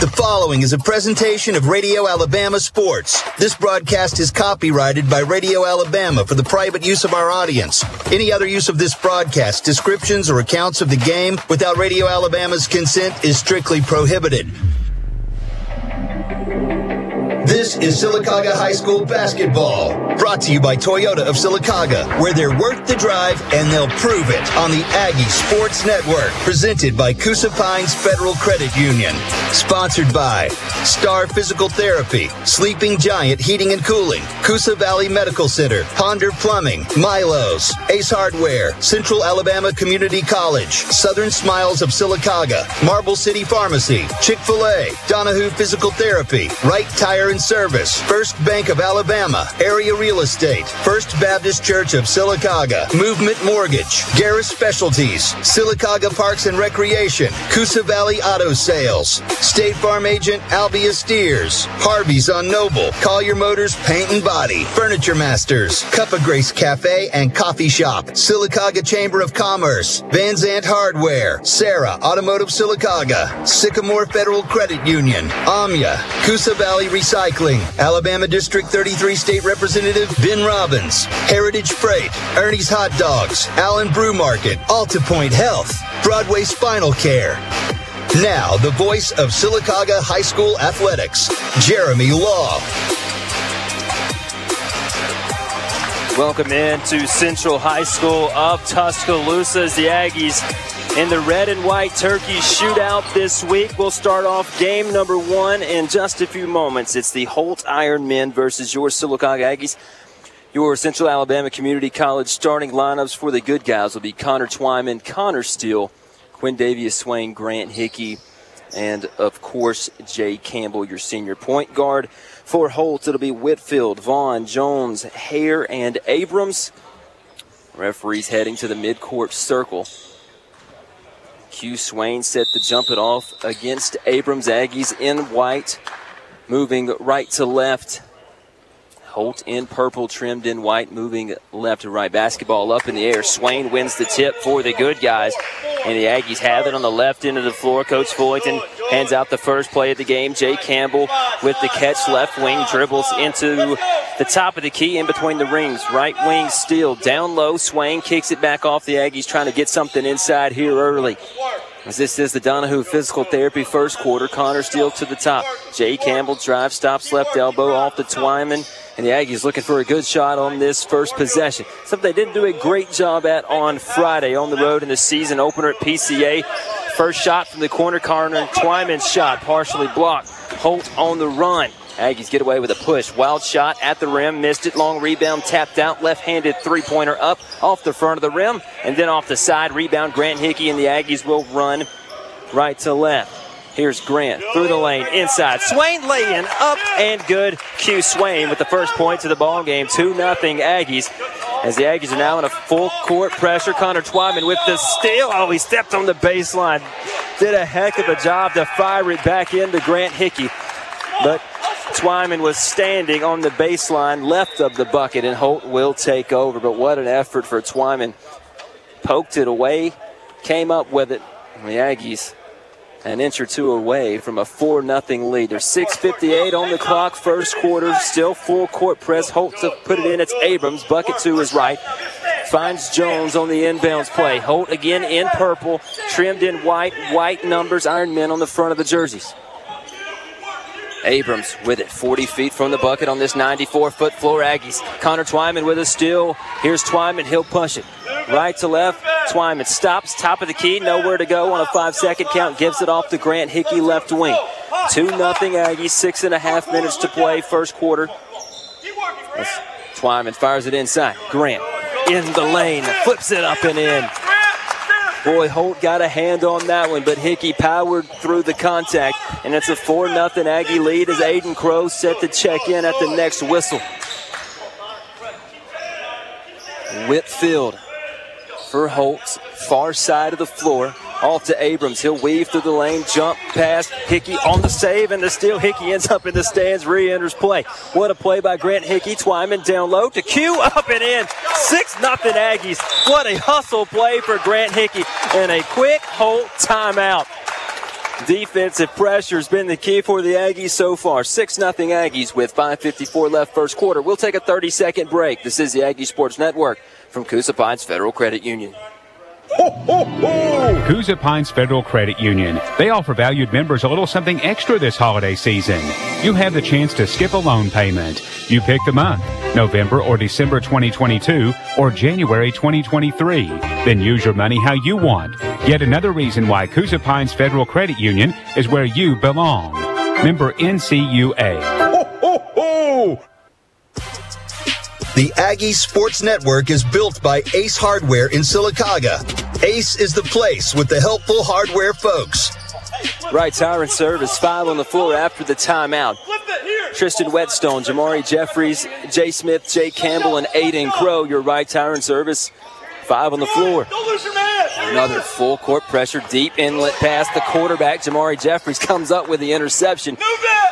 The following is a presentation of Radio Alabama Sports. This broadcast is copyrighted by Radio Alabama for the private use of our audience. Any other use of this broadcast, descriptions, or accounts of the game without Radio Alabama's consent is strictly prohibited. This is Sylacauga High School basketball, brought to you by Toyota of Sylacauga, where they're worth the drive and they'll prove it on the Aggie Sports Network, presented by Coosa Pines Federal Credit Union, sponsored by Star Physical Therapy, Sleeping Giant Heating and Cooling, Coosa Valley Medical Center, Ponder Plumbing, Milo's, Ace Hardware, Central Alabama Community College, Southern Smiles of Sylacauga, Marble City Pharmacy, Chick-fil-A, Donahue Physical Therapy, Wright Tire and Service, First Bank of Alabama, Area Real Estate, First Baptist Church of Sylacauga, Movement Mortgage, Garris Specialties, Sylacauga Parks and Recreation, Coosa Valley Auto Sales, State Farm Agent Albia Steers, Harvey's on Noble, Collier Motors Paint and Body, Furniture Masters, Cup of Grace Cafe and Coffee Shop, Sylacauga Chamber of Commerce, Van Zant Hardware, Sarah Automotive Sylacauga, Sycamore Federal Credit Union, Amya, Coosa Valley Recycling, Alabama District 33 State Representative Ben Robbins, Heritage Freight, Ernie's Hot Dogs, Allen Brew Market, AltaPointe Health, Broadway Spinal Care. Now, the voice of Sylacauga High School Athletics, Jeremy Law. Welcome in to Central High School of Tuscaloosa. The Aggies in the red and white turkey shootout this week. We'll start off game number one in just a few moments. It's the Holt Iron Men versus your Sylacauga Aggies. Your Central Alabama Community College starting lineups for the good guys will be Connor Twyman, Connor Steele, Quindavius Swain, Grant Hickey, and of course Jay Campbell, your senior point guard. For Holt, it'll be Whitfield, Vaughn, Jones, Hare, and Abrams. Referees heading to the midcourt circle. Q Swain set to jump it off against Abrams. Aggies in white, moving right to left. Holt in purple, trimmed in white, moving left to right. Basketball up in the air. Swain wins the tip for the good guys. And the Aggies have it on the left end of the floor. Coach Fullington hands out the first play of the game. Jay Campbell with the catch, left wing, dribbles into the top of the key in between the rings. Right wing steal, down low. Swain kicks it back off the Aggies, trying to get something inside here early. As this is the Donahue Physical Therapy first quarter. Connor Steele to the top. Jay Campbell drive, stops left elbow off the Twyman. And the Aggies looking for a good shot on this first possession. Something they didn't do a great job at on Friday on the road in the season opener at PCA. First shot from the corner corner. Twyman's shot partially blocked. Holt on the run. Aggies get away with a push. Wild shot at the rim. Missed it. Long rebound tapped out. Left handed three pointer up off the front of the rim. And then off the side. Rebound Grant Hickey. And the Aggies will run right to left. Here's Grant through the lane, inside. Swain laying up and good. Q Swain with the first point of the ball game. 2 0 Aggies. As the Aggies are now in a full court pressure. Connor Twyman with the steal. Oh, he stepped on the baseline. Did a heck of a job to fire it back into Grant Hickey. But Twyman was standing on the baseline left of the bucket, and Holt will take over. But what an effort for Twyman. Poked it away, came up with it. The Aggies an inch or two away from a 4 0 lead. There's 6.58 on the clock, first quarter, still full court press. Holt to put it in. It's Abrams. Bucket to his right. Finds Jones on the inbounds play. Holt again in purple, trimmed in white, white numbers, Iron Men on the front of the jerseys. Abrams with it, 40 feet from the bucket on this 94 foot floor. Aggies. Connor Twyman with a steal. Here's Twyman. He'll push it. Right to left. Twyman stops, top of the key, nowhere to go on a five second count. Gives it off to Grant Hickey, left wing. 2 nothing Aggies, six and a half minutes to play, first quarter. As Twyman fires it inside. Grant in the lane, flips it up and in. Boy, Holt got a hand on that one, but Hickey powered through the contact, and it's a 4 0 Aggie lead as Aiden Crow set to check in at the next whistle. Whitfield for Holt's far side of the floor Off to Abrams. He'll weave through the lane, jump past Hickey on the save, and the steal. Hickey ends up in the stands, re enters play. What a play by Grant Hickey. Twyman down low to Q, up and in. 6 nothing Aggies. What a hustle play for Grant Hickey, and a quick Holt timeout. Defensive pressure has been the key for the Aggies so far. 6 0 Aggies with 5.54 left first quarter. We'll take a 30 second break. This is the Aggie Sports Network from Coosa Pines Federal Credit Union. Ho! Coosa Pines Federal Credit Union. They offer valued members a little something extra this holiday season. You have the chance to skip a loan payment. You pick the month, November or December 2022 or January 2023. Then use your money how you want. Yet another reason why Coosa Pines Federal Credit Union is where you belong. Member NCUA. Ho, ho, ho! The Aggie Sports Network is built by Ace Hardware in Sylacauga. Ace is the place with the helpful hardware folks. Wright Tire and service, five on the floor after the timeout. Tristan Whetstone, Jamari Jeffries, Jay Smith, Jay Campbell, and Aiden Crow, your Wright Tire and service. Five on the floor. Another full court pressure, deep inlet pass. The quarterback, Jamari Jeffries, comes up with the interception.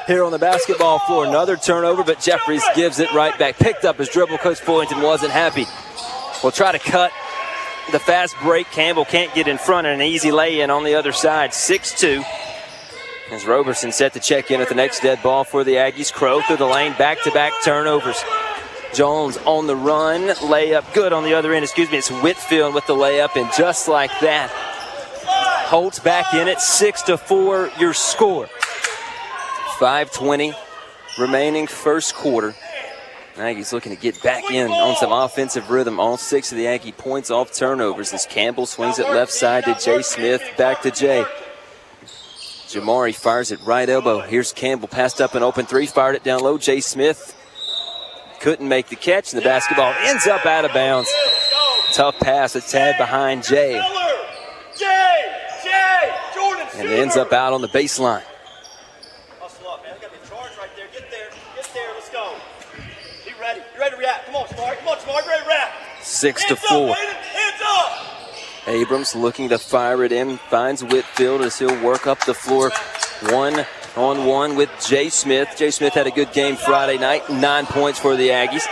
Here on the basketball floor, another turnover, but Jeffries gives it right back. Picked up his dribble. Coach Fullington wasn't happy. We'll try to cut the fast break. Campbell can't get in front, and an easy lay in on the other side. 6 2. As Roberson set to check in at the next dead ball for the Aggies. Crow through the lane, back to back turnovers. Jones on the run, layup good on the other end. Excuse me, it's Whitfield with the layup, and just like that, Holt's back in it, six to four. Your score. 5:20 remaining first quarter. Aggies looking to get back in on some offensive rhythm. All six of the Aggie points off turnovers as Campbell swings it left side to Jay Smith. Back to Jay. Jamari fires it right elbow. Here's Campbell passed up an open three, fired it down low. Jay Smith couldn't make the catch, and the basketball ends up out of bounds. Tough pass, a tad behind Jay. Jay, Jay, Jordan. And it ends up out on the baseline. Six to four. Abrams looking to fire it in, finds Whitfield as he'll work up the floor. One on one with Jay Smith. Jay Smith had a good game Friday night, nine points for the Aggies.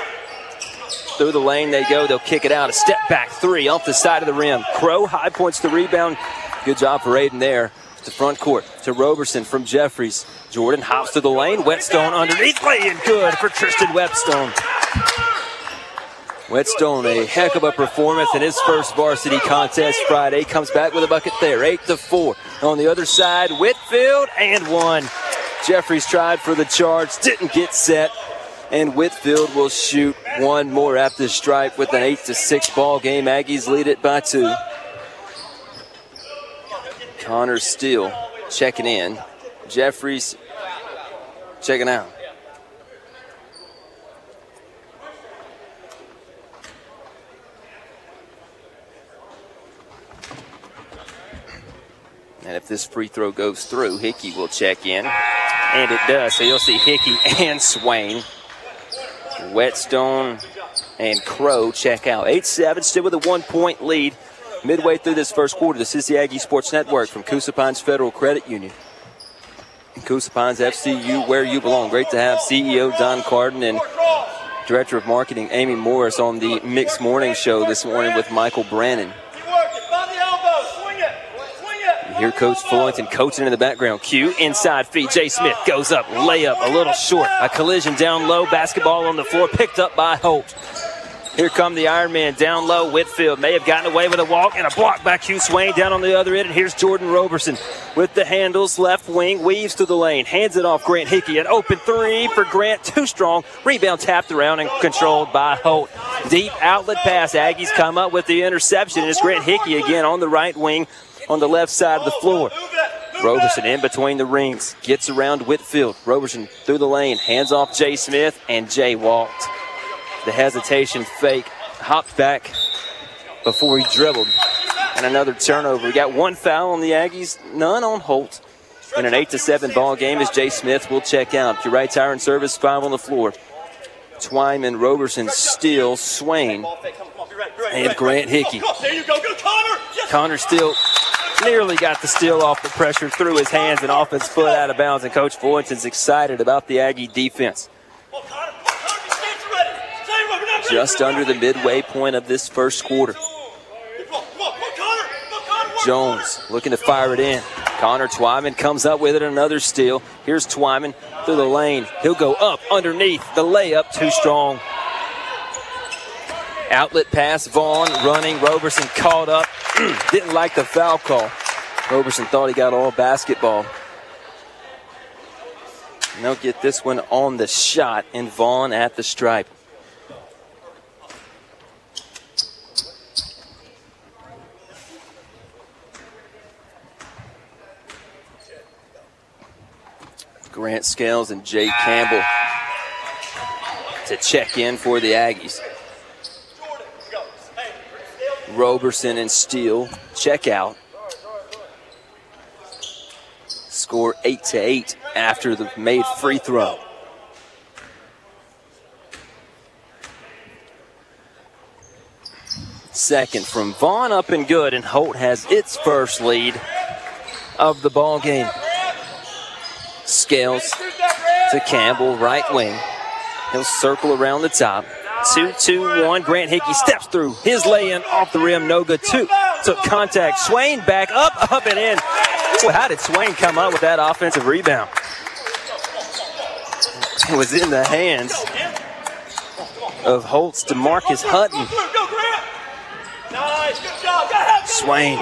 Through the lane they go. They'll kick it out. A step back three off the side of the rim. Crow high points the rebound. Good job for Aiden there. To front court to Roberson from Jeffries. Jordan hops to the lane. Whetstone underneath, laying good for Tristan Whetstone. Whetstone, a heck of a performance in his first varsity contest Friday. Comes back with a bucket there, 8 to 4. On the other side, Whitfield and one. Jeffries tried for the charge, didn't get set. And Whitfield will shoot one more after the stripe with an 8 to 6 ball game. Aggies lead it by two. Connor Steele checking in. Jeffries checking out. And if this free throw goes through, Hickey will check in. And it does. So you'll see Hickey and Swain. Whetstone and Crow check out. 8 7, still with a one point lead. Midway through this first quarter, this is the Aggie Sports Network from Coosa Pines Federal Credit Union. Coosa Pines FCU, where you belong. Great to have CEO Don Carden and Director of Marketing Amy Morris on the Mixed Morning Show this morning with Michael Brannon. Here, Coach Fullington coaching in the background. Q inside feed. Jay Smith goes up, layup a little short. A collision down low. Basketball on the floor, picked up by Holt. Here come the Iron Man down low. Whitfield may have gotten away with a walk and a block by Q Swain down on the other end. And here's Jordan Roberson with the handles. Left wing weaves to the lane, hands it off Grant Hickey. An open three for Grant, too strong. Rebound tapped around and controlled by Holt. Deep outlet pass. Aggies come up with the interception. It's Grant Hickey again on the right wing on the left side of the floor. Roberson in between the rings, gets around Whitfield. Roberson through the lane, hands off Jay Smith, and Jay walked. The hesitation fake, hopped back before he dribbled. And another turnover. We got one foul on the Aggies, none on Holt. In an 8 to 7 ball game as Jay Smith will check out. Your Wright Tire and service, five on the floor. Twyman, Roberson, Steele, Swain, and Grant Hickey. Connor Steele nearly got the steal off the pressure, threw his hands and off his foot out of bounds. And Coach Fullington's excited about the Aggie defense. Just under the midway point of this first quarter. Jones looking to fire it in. Connor Twyman comes up with it, another steal. Here's Twyman through the lane. He'll go up underneath the layup, too strong. Outlet pass, Vaughn running. Roberson caught up. Didn't like the foul call. Roberson thought he got all basketball. And they'll get this one on the shot, and Vaughn at the stripe. Grant Scales and Jay Campbell to check in for the Aggies. Roberson and Steele check out. Score 8 to 8 after the made free throw. Second from Vaughn up and good, and Holt has its first lead of the ball game. Scales to Campbell, right wing. He'll circle around the top. Two, two, one. Grant Hickey steps through. His lay in off the rim, no good. Two. Took contact. Swain back up, up and in. Well, how did Swain come up with that offensive rebound? It was in the hands of Holt's Demarcus Hutton. Swain,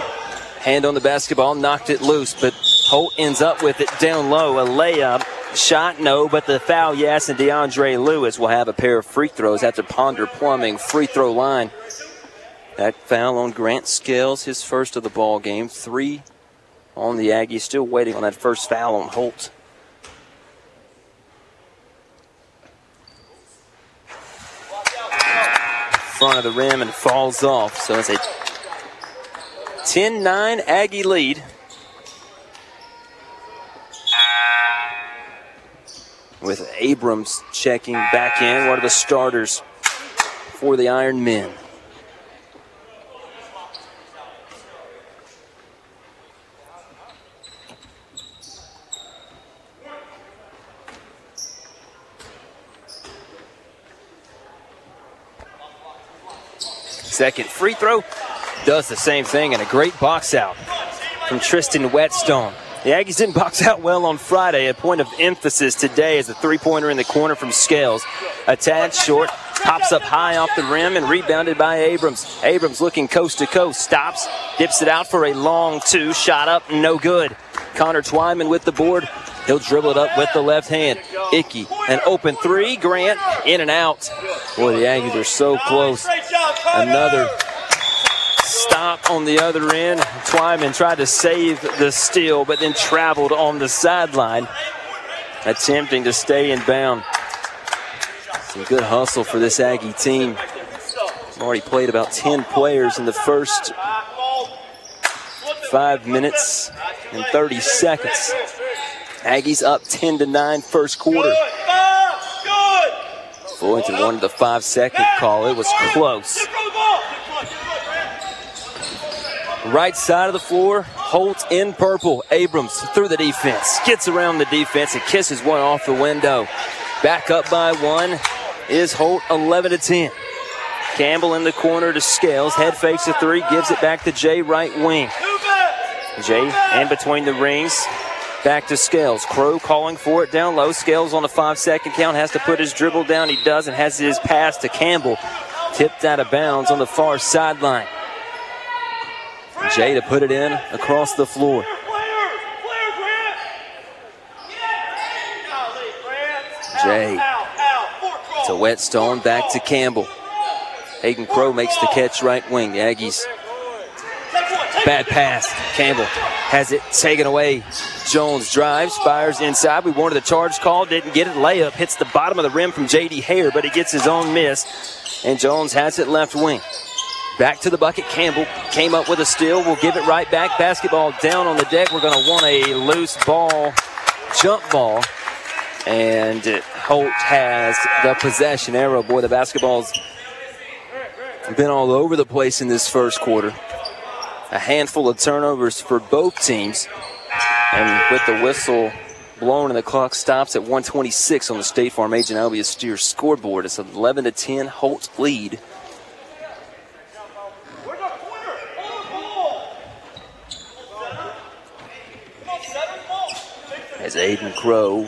hand on the basketball, knocked it loose, but Holt ends up with it down low. A layup. Shot, no, but the foul, yes, and DeAndre Lewis will have a pair of free throws the Ponder Plumbing free throw line. That foul on Grant Scales, his first of the ball game. Three on the Aggies, still waiting on that first foul on Holt. Front of the rim and falls off. So it's a 10 9 Aggie lead. With Abrams checking back in, one of the starters for the Iron Men. Second free throw does the same thing and a great box out from Tristan Whetstone. The Aggies didn't box out well on Friday. A point of emphasis today is a three pointer in the corner from Scales. A tad short, pops up high off the rim and rebounded by Abrams. Abrams looking coast to coast, stops, dips it out for a long two, shot up, no good. Connor Twyman with the board. He'll dribble it up with the left hand. Hickey, an open three. Grant in and out. Boy, the Aggies are so close. Another stop on the other end. Twyman tried to save the steal, but then traveled on the sideline, attempting to stay in bound. Some good hustle for this Aggie team. Already played about 10 players in the first five minutes and 30 seconds. Aggies up 10 to 9 first quarter. Fullington wanted the five second call. It was close. Right side of the floor, Holt in purple. Abrams through the defense, gets around the defense and kisses one off the window. Back up by one is Holt 11 to 10. Campbell in the corner to Scales. Head fakes a three, gives it back to Jay right wing. Jay in between the rings. Back to Scales. Crow calling for it down low. Scales on a five second count has to put his dribble down. He does and has his pass to Campbell. Tipped out of bounds on the far sideline. Jay to put it in across the floor. Jay to Whetstone, back to Campbell. Aiden Crow makes the catch right wing. The Aggies. Bad pass. Campbell has it taken away. Jones drives, fires inside. We wanted the charge call, didn't get it. Layup hits the bottom of the rim from J.D. Hare, but he gets his own miss. And Jones has it left wing. Back to the bucket. Campbell came up with a steal. We'll give it right back. Basketball down on the deck. We're going to want a loose ball, jump ball. And Holt has the possession arrow. Boy, the basketball's been all over the place in this first quarter. a handful of turnovers for both teams. And with the whistle blown and the clock stops at 126 on the State Farm Agent Albia Steers scoreboard, it's 11 to 10 Holt lead. As Aiden Crow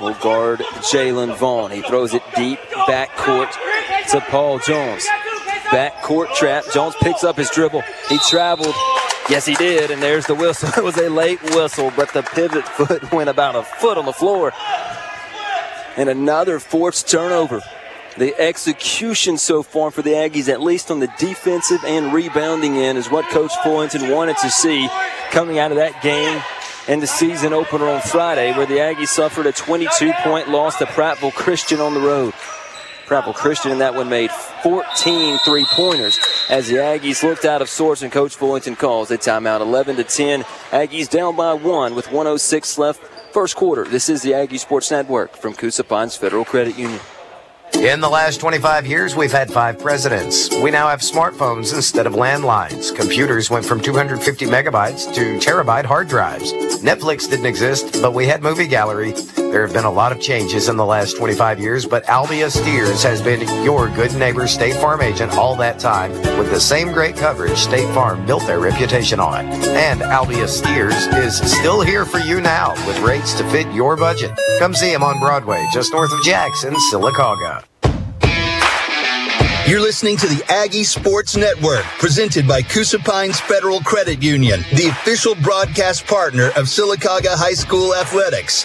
will guard Jalen Vaughn. He throws it deep back court to Paul Jones. Back court trap. Jones picks up his dribble. He traveled. Yes, he did. And there's the whistle. It was a late whistle, but the pivot foot went about a foot on the floor. And another forced turnover. The execution so far for the Aggies, at least on the defensive and rebounding end, is what Coach Fullington wanted to see coming out of that game and the season opener on Friday, where the Aggies suffered a 22 point loss to Prattville Christian on the road. Prattville Christian in that one made 14 three pointers as the Aggies looked out of sorts and Coach Fullington calls a timeout 11 to 10. Aggies down by one with 106 left. First quarter. This is the Aggie Sports Network from Coosa Pines Federal Credit Union. In the last 25 years, we've had five presidents. We now have smartphones instead of landlines. Computers went from 250 megabytes to terabyte hard drives. Netflix didn't exist, but we had Movie Gallery. There have been a lot of changes in the last 25 years, but Albia Steers has been your good neighbor State Farm agent all that time with the same great coverage State Farm built their reputation on. And Albia Steers is still here for you now with rates to fit your budget. Come see him on Broadway, just north of Jackson, Sylacauga. You're listening to the Aggie Sports Network, presented by Coosa Pines Federal Credit Union, the official broadcast partner of Sylacauga High School Athletics.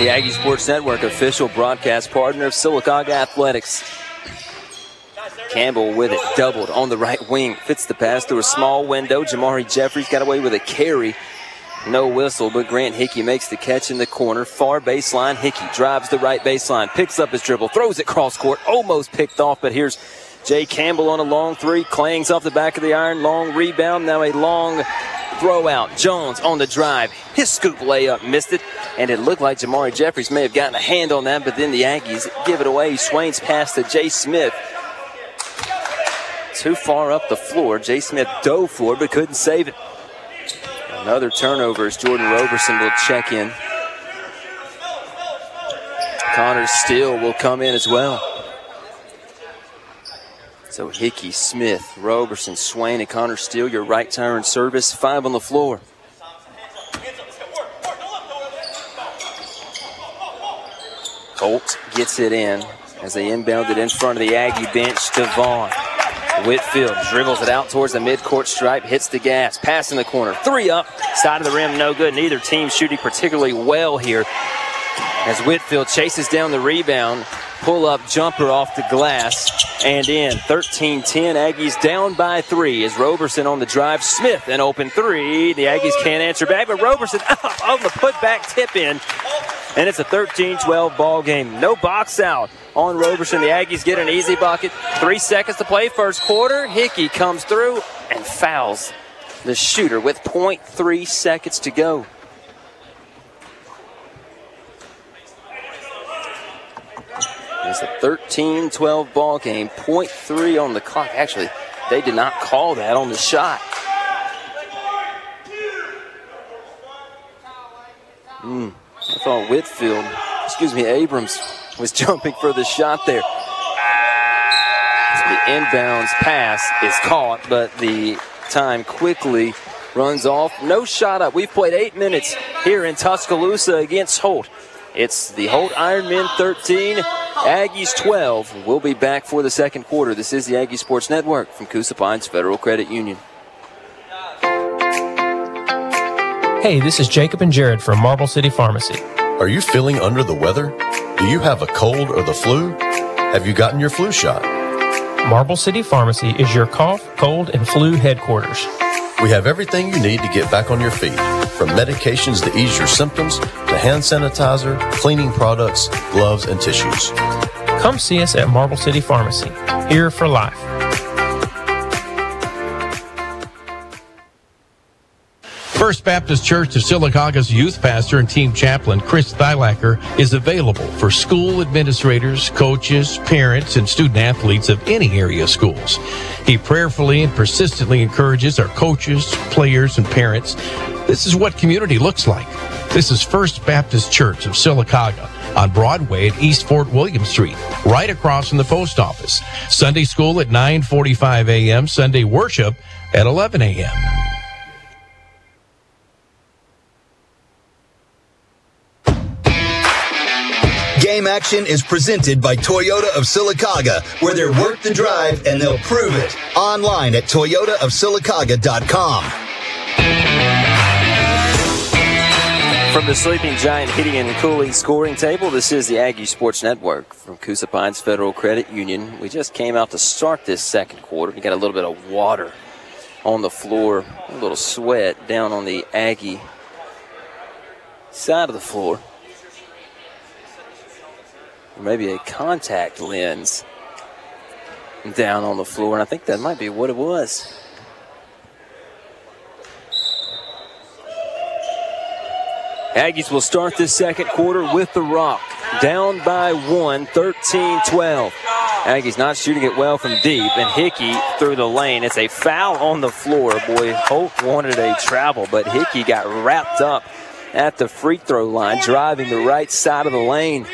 The Aggie Sports Network, official broadcast partner of Sylacauga Athletics. Campbell with it, doubled on the right wing, fits the pass through a small window. Jamari Jeffries got away with a carry no whistle, but Grant Hickey makes the catch in the corner. Far baseline. Hickey drives the right baseline, picks up his dribble, throws it cross court, almost picked off, but here's Jay Campbell on a long three, clangs off the back of the iron, long rebound, now a long throw out. Jones on the drive, his scoop layup missed it, and it looked like Jamari Jeffries may have gotten a hand on that, but then the Aggies give it away. Swain's pass to Jay Smith. Too far up the floor. Jay Smith dove for it, but couldn't save it. Another turnover as Jordan Roberson will check in. Connor Steele will come in as well. So Hickey, Smith, Roberson, Swain, and Connor Steele, your right turn service. Five on the floor. Holt gets it in as they inbound it in front of the Aggie bench to Vaughn. Whitfield dribbles it out towards the midcourt stripe, hits the gas, pass in the corner, three up, side of the rim, no good. Neither team shooting particularly well here. As Whitfield chases down the rebound, pull up jumper off the glass and in. 13 10. Aggies down by three. As Roberson on the drive. Smith an open three. The Aggies can't answer back, but Roberson on the putback tip in. And it's a 13 12 ball game. No box out on Roberson. The Aggies get an easy bucket. Three seconds to play, first quarter. Hickey comes through and fouls the shooter with 0.3 seconds to go. It's a 13 12 ball game. 0.3 on the clock. Actually, they did not call that on the shot. Hmm. I thought Whitfield, excuse me, Abrams was jumping for the shot there. The inbounds pass is caught, but the time quickly runs off. No shot up. We've played eight minutes here in Tuscaloosa against Holt. It's the Holt Ironmen 13, Aggies 12. We'll be back for the second quarter. This is the Aggie Sports Network from Coosa Pines Federal Credit Union. Hey, this is Jacob and Jared from Marble City Pharmacy. Are you feeling under the weather? Do you have a cold or the flu? Have you gotten your flu shot? Marble City Pharmacy is your cough, cold, and flu headquarters. We have everything you need to get back on your feet, from medications to ease your symptoms to hand sanitizer, cleaning products, gloves, and tissues. Come see us at Marble City Pharmacy, here for life. First Baptist Church of Sylacauga's youth pastor and team chaplain, Chris Thylacker, is available for school administrators, coaches, parents, and student athletes of any area schools. He prayerfully and persistently encourages our coaches, players, and parents. This is what community looks like. This is First Baptist Church of Sylacauga on Broadway at East Fort William Street, right across from the post office. Sunday school at 9:45 a.m., Sunday worship at 11 a.m. Action is presented by Toyota of Sylacauga, where they're worth the drive and they'll prove it. Online at toyotaofsylacauga.com. From the Sleeping Giant Heating and Cooling scoring table, this is the Aggie Sports Network from Coosa Pines Federal Credit Union. We just came out to start this second quarter. You got a little bit of water on the floor, a little sweat down on the Aggie side of the floor. Maybe a contact lens down on the floor, and I think that might be what it was. Aggies will start this second quarter with the rock. Down by one, 13 12. Aggies not shooting it well from deep, and Hickey through the lane. It's a foul on the floor. Boy, Holt wanted a travel, but Hickey got wrapped up at the free throw line, driving the right side of the lane.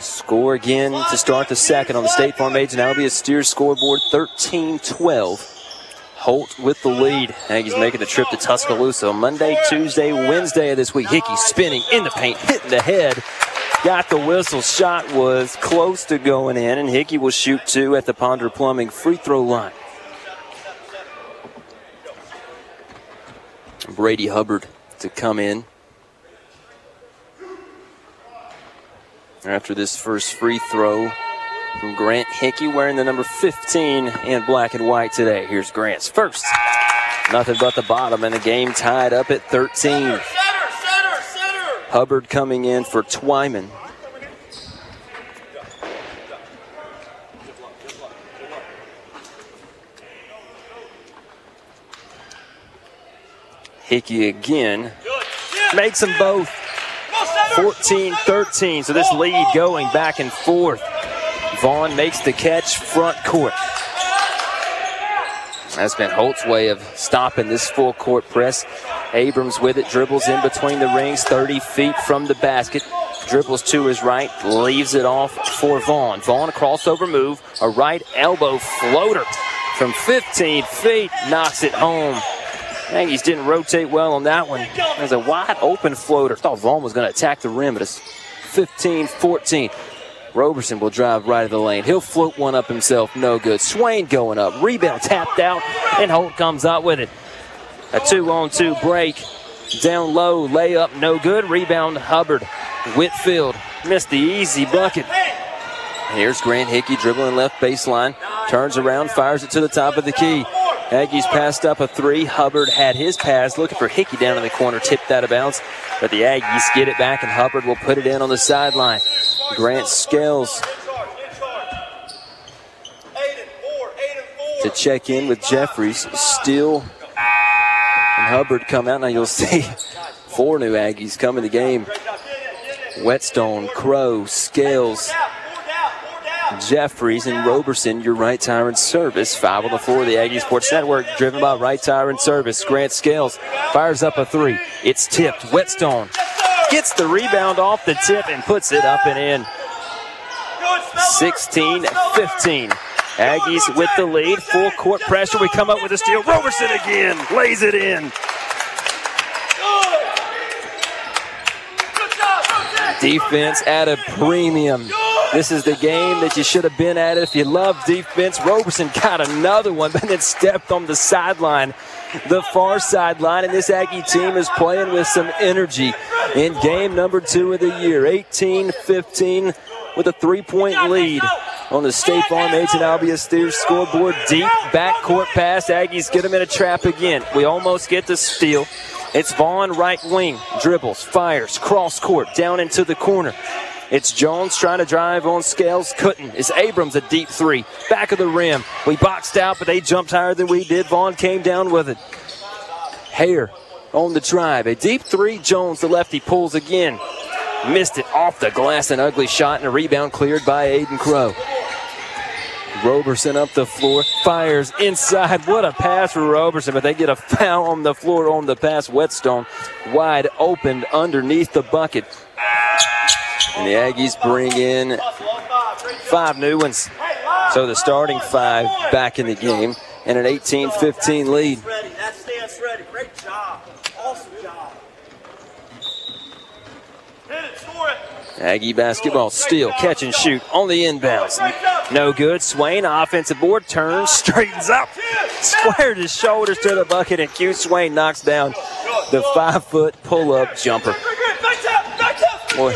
Score again to start the second on the State Farm Agent Albia Steers scoreboard 13 12. Holt with the lead. Aggies making the trip to Tuscaloosa Monday, Tuesday, Wednesday of this week. Hickey spinning in the paint, hitting the head. Got the whistle. Shot was close to going in, and Hickey will shoot two at the Ponder Plumbing free throw line. Brady Hubbard to come in. After this first free throw from Grant Hickey, wearing the number 15 in black and white today. Here's Grant's first. Nothing but the bottom, and the game tied up at 13. Hubbard coming in for Twyman. Hickey again makes them both 14 13. So this lead going back and forth. Vaughn makes the catch front court. That's been Holt's way of stopping this full court press. Abrams with it, dribbles in between the rings, 30 feet from the basket. Dribbles to his right, leaves it off for Vaughn. Vaughn, a crossover move, a right elbow floater from 15 feet, knocks it home. Aggies didn't rotate well on that one. There's a wide open floater. Thought Vaughn was going to attack the rim, but it's 15 14. Roberson will drive right of the lane. He'll float one up himself. No good. Swain going up. Rebound tapped out, and Holt comes out with it. A two on two break. Down low, layup, no good. Rebound, Hubbard. Whitfield missed the easy bucket. Here's Grant Hickey dribbling left baseline. Turns around, fires it to the top of the key. Aggies passed up a three. Hubbard had his pass, looking for Hickey down in the corner, tipped out of bounds. But the Aggies get it back, and Hubbard will put it in on the sideline. Grant Scales to check in with Jeffries. Steele and Hubbard come out. Now you'll see four new Aggies come in the game. Whetstone, Crow, Scales, Jeffries, and Roberson, your Wright Tire and service. Five on the floor of the Aggie Sports Network, driven by Wright Tire and service. Grant Scales fires up a three. It's tipped. Whetstone gets the rebound off the tip and puts it up and in. 16 15. Aggies with the lead. Full court pressure. We come up with a steal. Roberson again lays it in. Defense at a premium. This is the game that you should have been at if you love defense. Roberson got another one, but then stepped on the sideline, the far sideline, and this Aggie team is playing with some energy in game number two of the year. 18 15 with a three point lead on the State Farm Agent Albia Steers scoreboard. Deep backcourt pass. Aggies get them in a trap again. We almost get the steal. It's Vaughn right wing, dribbles, fires, cross court, down into the corner. It's Jones trying to drive on scales, couldn't. It's Abrams a deep three, back of the rim. We boxed out, but they jumped higher than we did. Vaughn came down with it. Hare on the drive. A deep three. Jones, the lefty, pulls again. Missed it off the glass. An ugly shot and a rebound cleared by Aiden Crow. Roberson up the floor, fires inside. What a pass for Roberson, but they get a foul on the floor on the pass. Whetstone wide open underneath the bucket. And the Aggies bring in five new ones. So the starting five back in the game and an 18 15 lead. Aggie basketball steal, catch and shoot on the inbounds. No good. Swain offensive board turns, straightens up, squared his shoulders to the bucket, and Q Swain knocks down the five foot pull up jumper. Boy,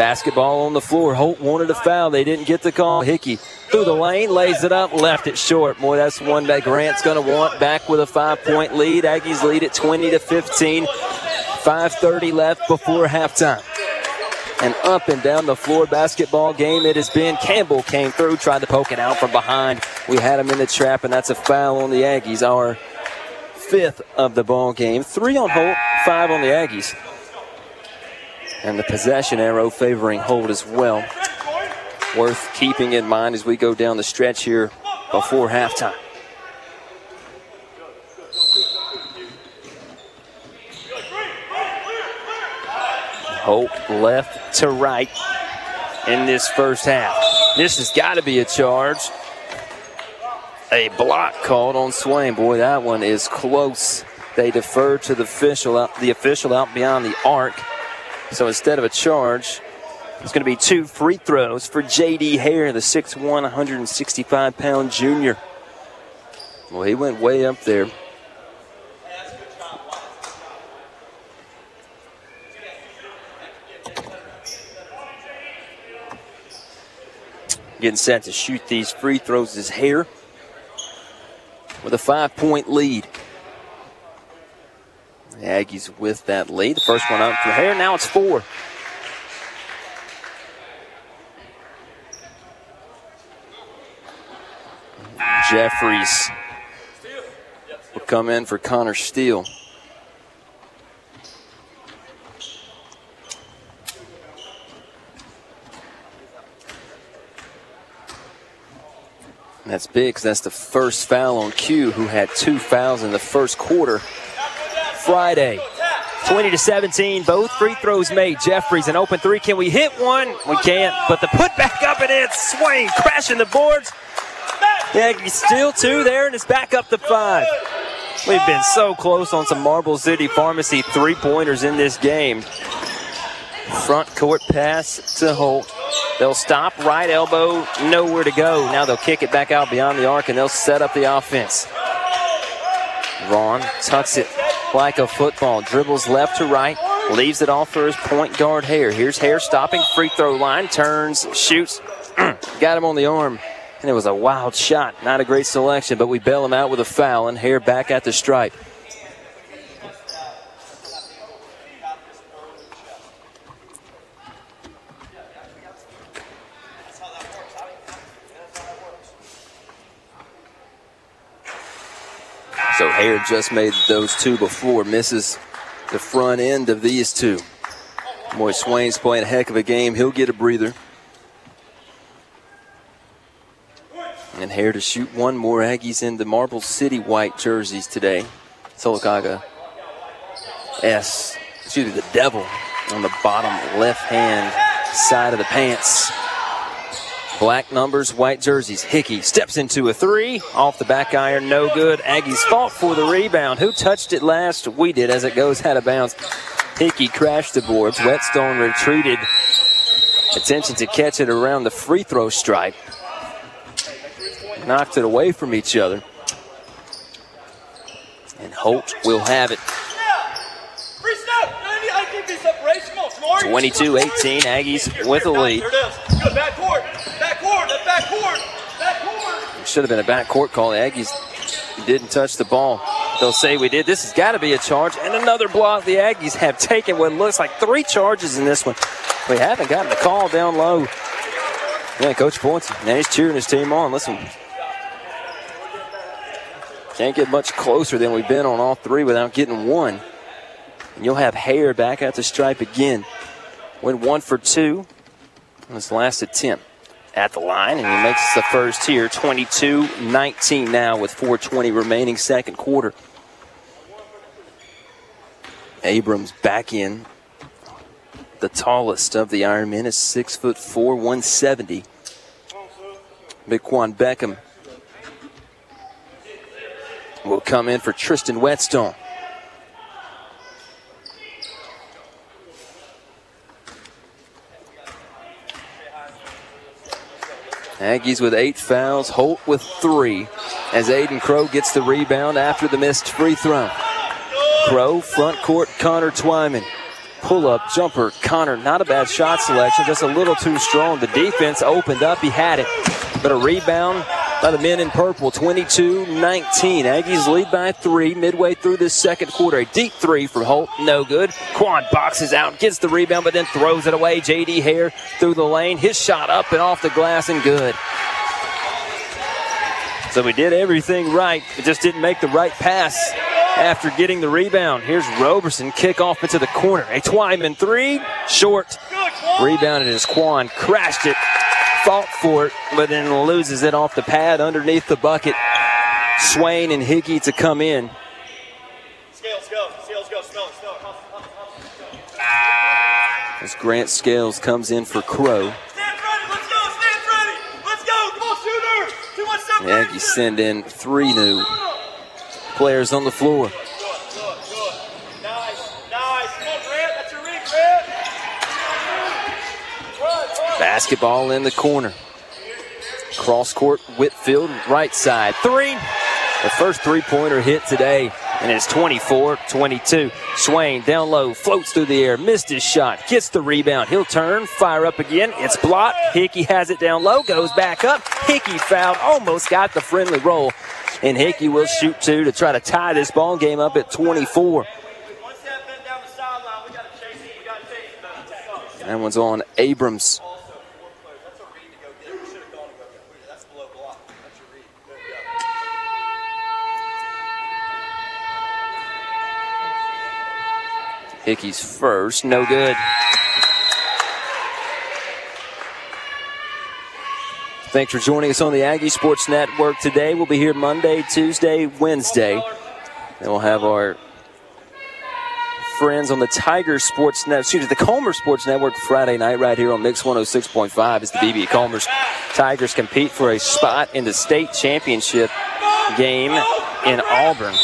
basketball on the floor. Holt wanted a foul. They didn't get the call. Hickey through the lane, lays it up, left it short. Boy, that's one that Grant's going to want back with a five point lead. Aggies lead at 20 to 15. 5.30 left before halftime an up and down the floor basketball game it has been. Campbell came through, tried to poke it out from behind. We had him in the trap, and that's a foul on the Aggies. Our fifth of the ball game. Three on Holt, five on the Aggies. And the possession arrow favoring Holt as well. Worth keeping in mind as we go down the stretch here before halftime. Holt left to right in this first half. This has got to be a charge. A block called on Swain. Boy, that one is close. They defer to the official out, the official out beyond the arc. So instead of a charge, it's going to be two free throws for J.D. Hare, the 6'1", 165 pound junior. Well, he went way up there. Getting set to shoot these free throws is Hare with a five point lead. Aggies with that lead. The first one up for Hare. Now it's four. Jeffries will come in for Connor Steele. That's big because that's the first foul on Q, who had two fouls in the first quarter. Friday, 20 to 17, both free throws made. Jeffries, an open three. Can we hit one? We can't, but the put back up and in. Swain crashing the boards. Yeah, he's still two there, and it's back up to five. We've been so close on some Marble City Pharmacy three pointers in this game. Front court pass to Holt. They'll stop, right elbow, nowhere to go. Now they'll kick it back out beyond the arc and they'll set up the offense. Vaughn tucks it like a football, dribbles left to right, leaves it off for his point guard Hare. Here's Hare stopping, free throw line, turns, shoots, got him on the arm. And it was a wild shot. Not a great selection, but we bail him out with a foul, and Hare back at the stripe. Just made those two before, misses the front end of these two. Boy, Swain's playing a heck of a game. He'll get a breather. And Hare to shoot one more. Aggies in the Marble City white jerseys today. Sylacauga S, excuse me, the devil on the bottom left hand side of the pants. Black numbers, white jerseys. Hickey steps into a three. Off the back iron, no good. Aggies fought for the rebound. Who touched it last? We did as it goes out of bounds. Hickey crashed the boards. Whetstone retreated. Attention to catch it around the free throw stripe. Knocked it away from each other. And Holt will have it. 22 18, Aggies with a lead. Should have been a backcourt call. The Aggies didn't touch the ball. They'll say we did. This has got to be a charge. And another block. The Aggies have taken what looks like three charges in this one. We haven't gotten the call down low. Yeah, Coach points. Now he's cheering his team on. Listen. Can't get much closer than we've been on all three without getting one. And you'll have Hare back at the stripe again. Went one for two on his last attempt at the line, and he makes the first here 22 19 now with 420 remaining second quarter. Abrams back in. The tallest of the Ironmen is six foot four, 170. Big Quan Beckham will come in for Tristan Whetstone. Aggies with eight fouls, Holt with three, as Aiden Crow gets the rebound after the missed free throw. Crow, front court, Connor Twyman. Pull up, jumper, Connor, not a bad shot selection, just a little too strong. The defense opened up, he had it. But a rebound by the men in purple, 22 19. Aggies lead by three midway through this second quarter. A deep three from Holt, no good. Quan boxes out, gets the rebound, but then throws it away. JD Hare through the lane. His shot up and off the glass and good. So we did everything right. It just didn't make the right pass after getting the rebound. Here's Roberson, kick off into the corner. A Twyman three, short. Rebounded as Quan crashed it fought for it, but then loses it off the pad underneath the bucket. Swain and Hickey to come in. Scales go. Scales go. Smell it. Smell it. As Grant Scales comes in for Crow. The Aggies send in three new players on the floor. Basketball in the corner. Cross court, Whitfield, right side. Three. The first three pointer hit today, and it's 24 22. Swain down low, floats through the air, missed his shot, gets the rebound. He'll turn, fire up again. It's blocked. Hickey has it down low, goes back up. Hickey fouled, almost got the friendly roll. And Hickey will shoot two to try to tie this ball game up at 24. That one's on Abrams. Hickey's first, no good. Thanks for joining us on the Aggie Sports Network today. We'll be here Monday, Tuesday, Wednesday. And we'll have our friends on the Tiger Sports Net, excuse me, the Comer Sports Network Friday night right here on Mix 106.5 as the BB Comers Tigers compete for a spot in the state championship game in Auburn.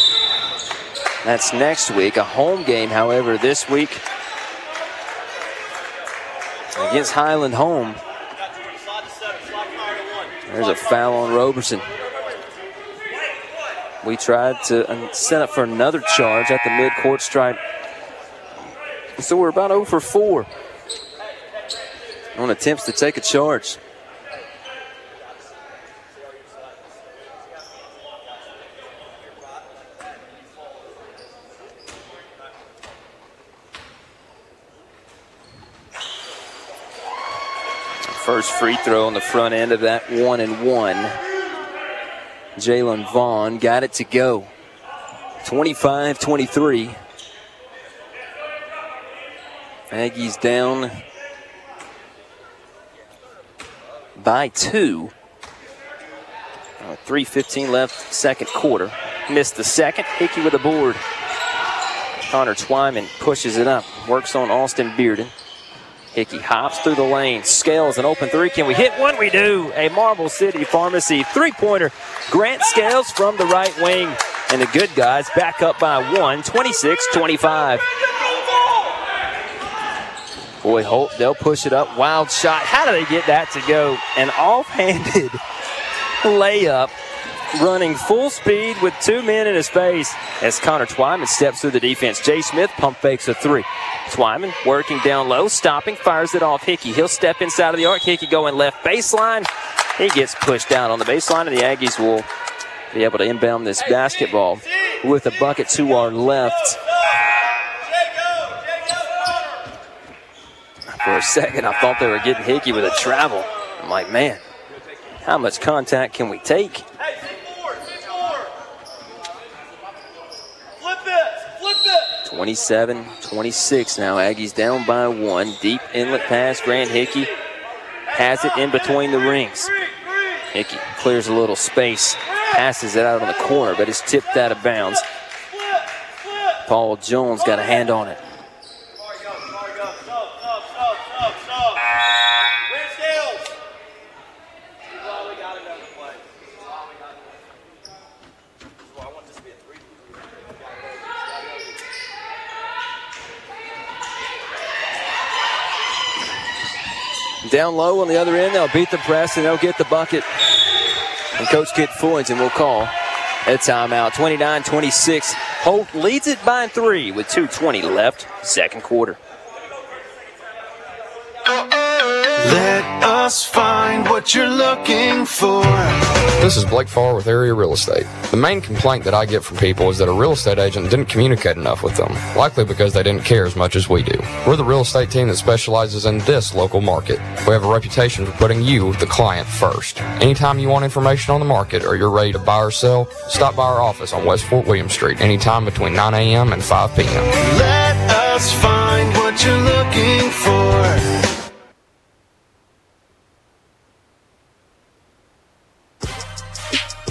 That's next week. A home game, however, this week against Highland home. There's a foul on Roberson. We tried to uh, set up for another charge at the mid-court stripe. So we're about 0 for 4 on attempts to take a charge. First free throw on the front end of that one and one. Jalen Vaughn got it to go. 25 23. Aggies down by two. Uh, 3.15 left, second quarter. Missed the second. Hickey with a board. Connor Twyman pushes it up. Works on Austin Bearden. Hickey hops through the lane, scales an open three. Can we hit one? We do. A Marble City Pharmacy three pointer. Grant Scales from the right wing. And the good guys back up by one, 26 25. Boy, Holt, they'll push it up. Wild shot. How do they get that to go? An offhanded layup running full speed with two men in his face as Connor Twyman steps through the defense. Jay Smith pump fakes a three. Twyman working down low, stopping, fires it off Hickey. He'll step inside of the arc. Hickey going left baseline. He gets pushed down on the baseline, and the Aggies will be able to inbound this basketball with a bucket to our left. For a second, I thought they were getting Hickey with a travel. I'm like, man, how much contact can we take? 27 26 now. Aggies down by one. Deep inlet pass. Grant Hickey has it in between the rings. Hickey clears a little space, passes it out on the corner, but it's tipped out of bounds. Paul Jones got a hand on it. Down low on the other end, they'll beat the press and they'll get the bucket. And Coach Kit Fullington will call a timeout. 29 26. Holt leads it by three with 2.20 left, second quarter. Let us find what you're looking for. This is Blake Farr with Area Real Estate. The main complaint that I get from people is that a real estate agent didn't communicate enough with them, likely because they didn't care as much as we do. We're the real estate team that specializes in this local market. We have a reputation for putting you, the client, first. Anytime you want information on the market or you're ready to buy or sell, stop by our office on West Fort William Street anytime between 9 a.m. and 5 p.m. Let us find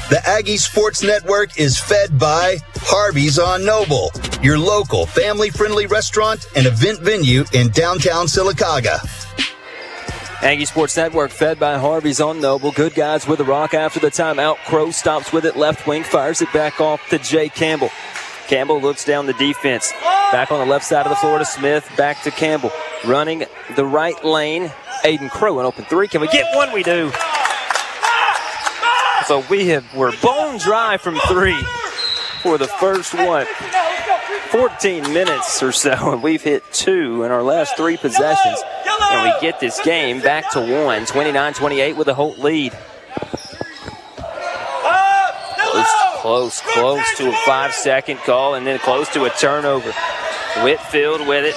The Aggie Sports Network is fed by Harvey's on Noble, your local family friendly restaurant and event venue in downtown Sylacauga. Aggie Sports Network fed by Harvey's on Noble. Good guys with the rock after the timeout. Crow stops with it. Left wing fires it back off to Jay Campbell. Campbell looks down the defense. Back on the left side of the floor to Smith. Back to Campbell. Running the right lane. Aiden Crow, an open three. Can we get one? We do. So we have we're bone dry from three for the first one. 14 minutes or so, and we've hit two in our last three possessions. And we get this game back to one, 29 28 with a Holt lead. Close, close, close to a five second call, and then close to a turnover. Whitfield with it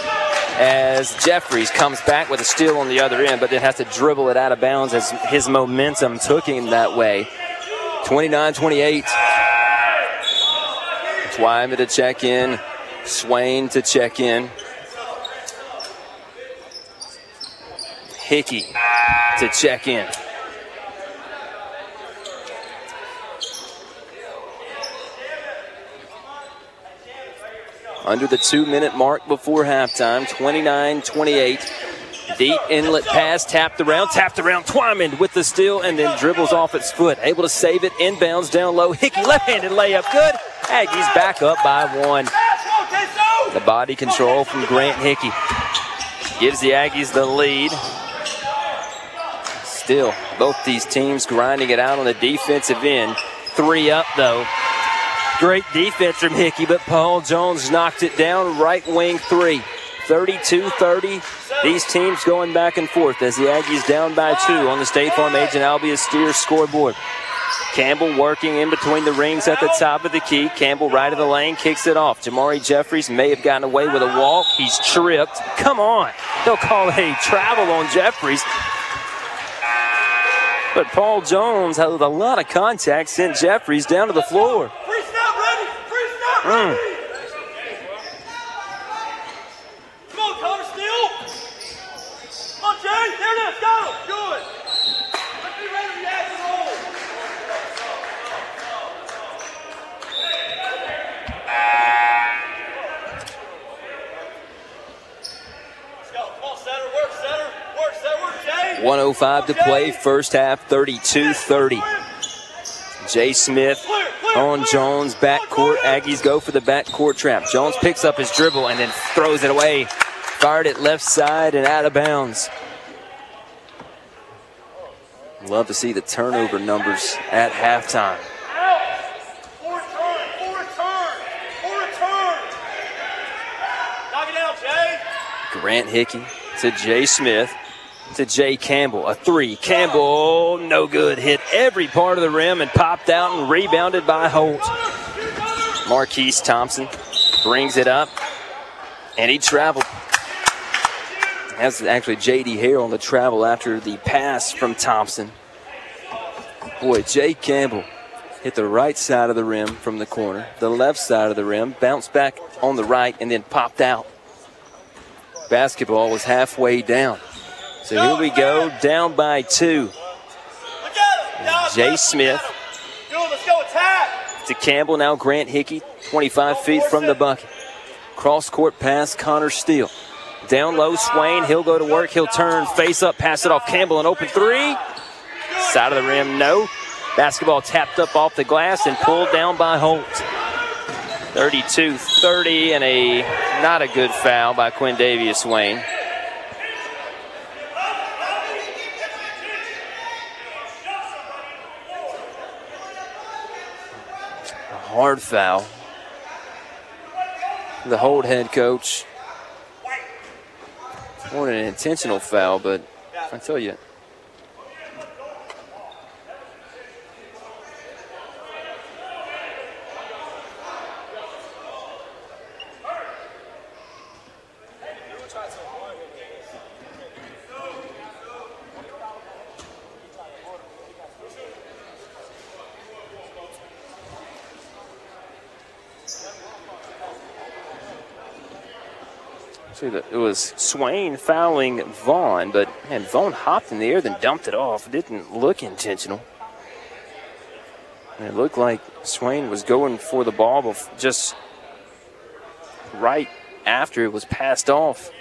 as Jeffries comes back with a steal on the other end, but then has to dribble it out of bounds as his momentum took him that way. 29 28. Twyman to check in. Swain to check in. Hickey to check in. Under the two minute mark before halftime, 29 28. Deep inlet pass, tapped around, tapped around. Twyman with the steal and then dribbles off its foot. Able to save it inbounds down low. Hickey left handed layup. Good. Aggies back up by one. The body control from Grant Hickey gives the Aggies the lead. Still, both these teams grinding it out on the defensive end. Three up, though. Great defense from Hickey, but Paul Jones knocked it down. Right wing three. 32 30. These teams going back and forth as the Aggies down by two on the State Farm Agent Albia Steers scoreboard. Campbell working in between the rings at the top of the key. Campbell right of the lane kicks it off. Jamari Jeffries may have gotten away with a walk. He's tripped. Come on. They'll call a travel on Jeffries. But Paul Jones had a lot of contact, sent Jeffries down to the floor. Mm. One oh five to play, first half, 32-30. Jay Smith on Jones, backcourt. Aggies go for the backcourt trap. Jones picks up his dribble and then throws it away. Fired it left side and out of bounds. Love to see the turnover numbers at halftime. Grant Hickey to Jay Smith to Jay Campbell. A three. Campbell, no good. Hit every part of the rim and popped out and rebounded by Holt. Marquise Thompson brings it up and he traveled. That's actually J.D. Hare on the travel after the pass from Thompson. Boy, Jay Campbell hit the right side of the rim from the corner, the left side of the rim, bounced back on the right and then popped out. Basketball was halfway down. So here we go, down by two. Jay Smith to Campbell. Now Grant Hickey, 25 feet from the bucket. Cross court pass, Connor Steele. Down low, Swain. He'll go to work. He'll turn, face up, pass it off. Campbell, an open three. Side of the rim, no. Basketball tapped up off the glass and pulled down by Holt. 32 30, and a not a good foul by Quindavius Swain. A hard foul. The Holt head coach. More than an intentional foul, but I tell you, See, it was Swain fouling Vaughn, but man, Vaughn hopped in the air, then dumped it off. Didn't look intentional. And it looked like Swain was going for the ball just right after it was passed off.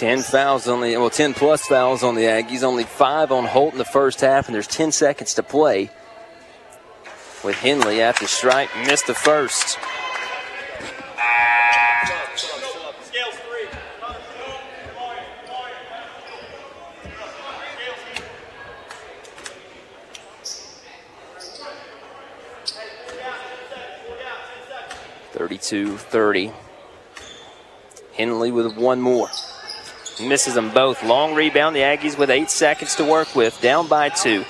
Ten fouls on the well, ten plus fouls on the Aggies. Only five on Holt in the first half, and there's ten seconds to play. With Henley at the stripe, missed the first. Thirty-two, thirty. Henley with one more. Misses them both. Long rebound. The Aggies with eight seconds to work with. Down by two.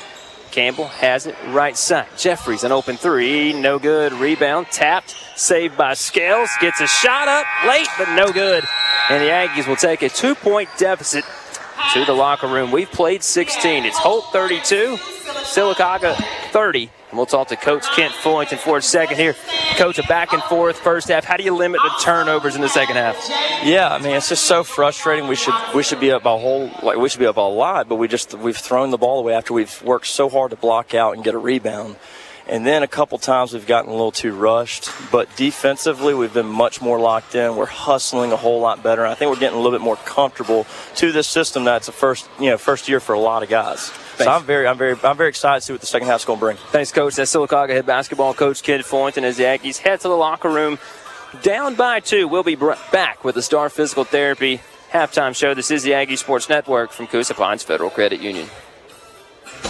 Campbell has it right side. Jeffries an open three. No good. Rebound. Tapped. Saved by Scales. Gets a shot up late, but no good. And the Aggies will take a two point deficit to the locker room. We've played 16. It's Holt 32, Sylacauga 30. And we'll talk to Coach Kent Fullington for a second here. Coach, a back and forth first half. How do you limit the turnovers in the second half? Yeah, I mean it's just so frustrating. We should we should be up a whole like we should be up a lot, but we just we've thrown the ball away after we've worked so hard to block out and get a rebound. And then a couple times we've gotten a little too rushed. But defensively, we've been much more locked in. We're hustling a whole lot better. I think we're getting a little bit more comfortable to this system that's a first, you know, first year for a lot of guys. So I'm very, I'm very, I'm very excited to see what the second half's going to bring. Thanks, Coach. That's Sylacauga head basketball coach Kid Fullington as the Aggies head to the locker room. Down by two. We'll be br- back with the Star Physical Therapy halftime show. This is the Aggie Sports Network from Coosa Pines Federal Credit Union.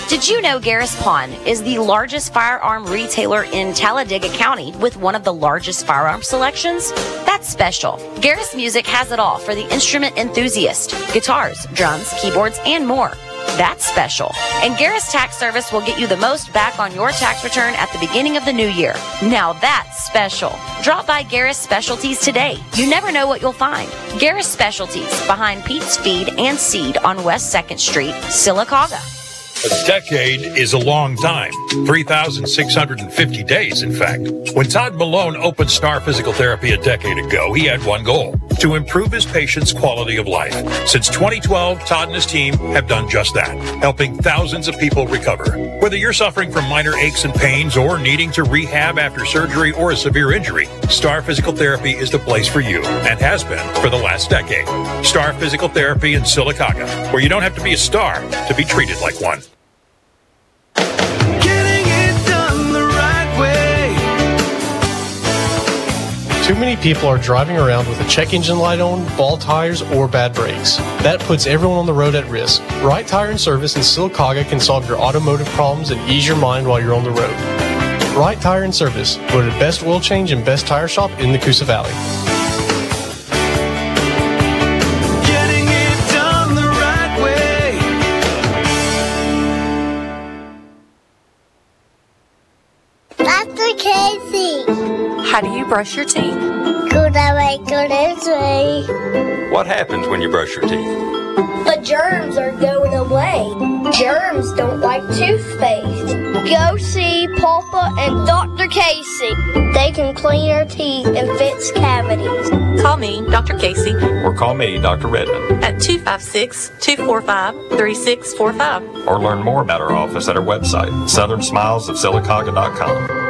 Did you know Garris Pawn is the largest firearm retailer in Talladega County with one of the largest firearm selections? That's special. Garris Music has it all for the instrument enthusiast guitars, drums, keyboards, and more. That's special. And Garris Tax Service will get you the most back on your tax return at the beginning of the new year. Now that's special. Drop by Garris Specialties today. You never know what you'll find. Garris Specialties behind Pete's Feed and Seed on West 2nd Street, Sylacauga. A decade is a long time. 3,650 days, in fact. When Todd Malone opened Star Physical Therapy a decade ago, he had one goal to improve his patients' quality of life. Since 2012, Todd and his team have done just that, helping thousands of people recover. Whether you're suffering from minor aches and pains or needing to rehab after surgery or a severe injury, Star Physical Therapy is the place for you and has been for the last decade. Star Physical Therapy in Sylacauga, where you don't have to be a star to be treated like one. Too many people are driving around with a check engine light on, ball tires, or bad brakes. That puts everyone on the road at risk. Wright Tire and Service in Sylacauga can solve your automotive problems and ease your mind while you're on the road. Wright Tire and Service, voted best oil change and best tire shop in the Coosa Valley. Brush your teeth? Good away. take her this way. What happens when you brush your teeth? The germs are going away. Germs don't like toothpaste. Go see Papa and Dr. Casey. They can clean your teeth and fix cavities. Call me, Dr. Casey, Or call me, Dr. Redmond. at 256 245 3645. Or learn more about our office at our website, southernsmilesofsylacauga.com.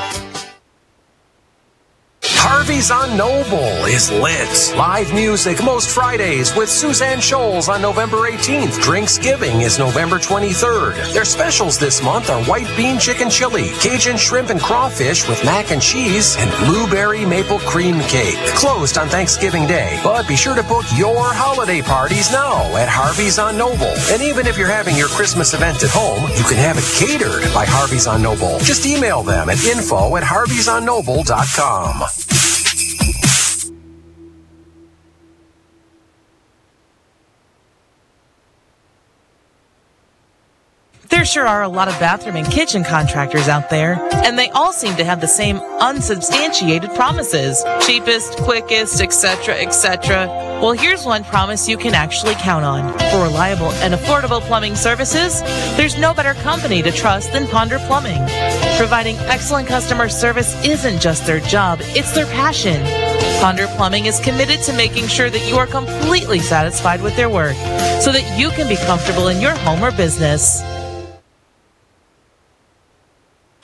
Harvey's on Noble is lit. Live music most Fridays with Suzanne Scholes on November 18th. Drinksgiving is November 23rd. Their specials this month are white bean chicken chili, Cajun shrimp and crawfish with mac and cheese, and blueberry maple cream cake. Closed on Thanksgiving Day, but be sure to book your holiday parties now at Harvey's on Noble. And even if you're having your Christmas event at home, you can have it catered by Harvey's on Noble. Just email them at info at harveysonnoble.com. There sure are a lot of bathroom and kitchen contractors out there, and they all seem to have the same unsubstantiated promises cheapest, quickest, etc., etc. Well, here's one promise you can actually count on. For reliable and affordable plumbing services, there's no better company to trust than Ponder Plumbing. Providing excellent customer service isn't just their job, it's their passion. Ponder Plumbing is committed to making sure that you are completely satisfied with their work so that you can be comfortable in your home or business.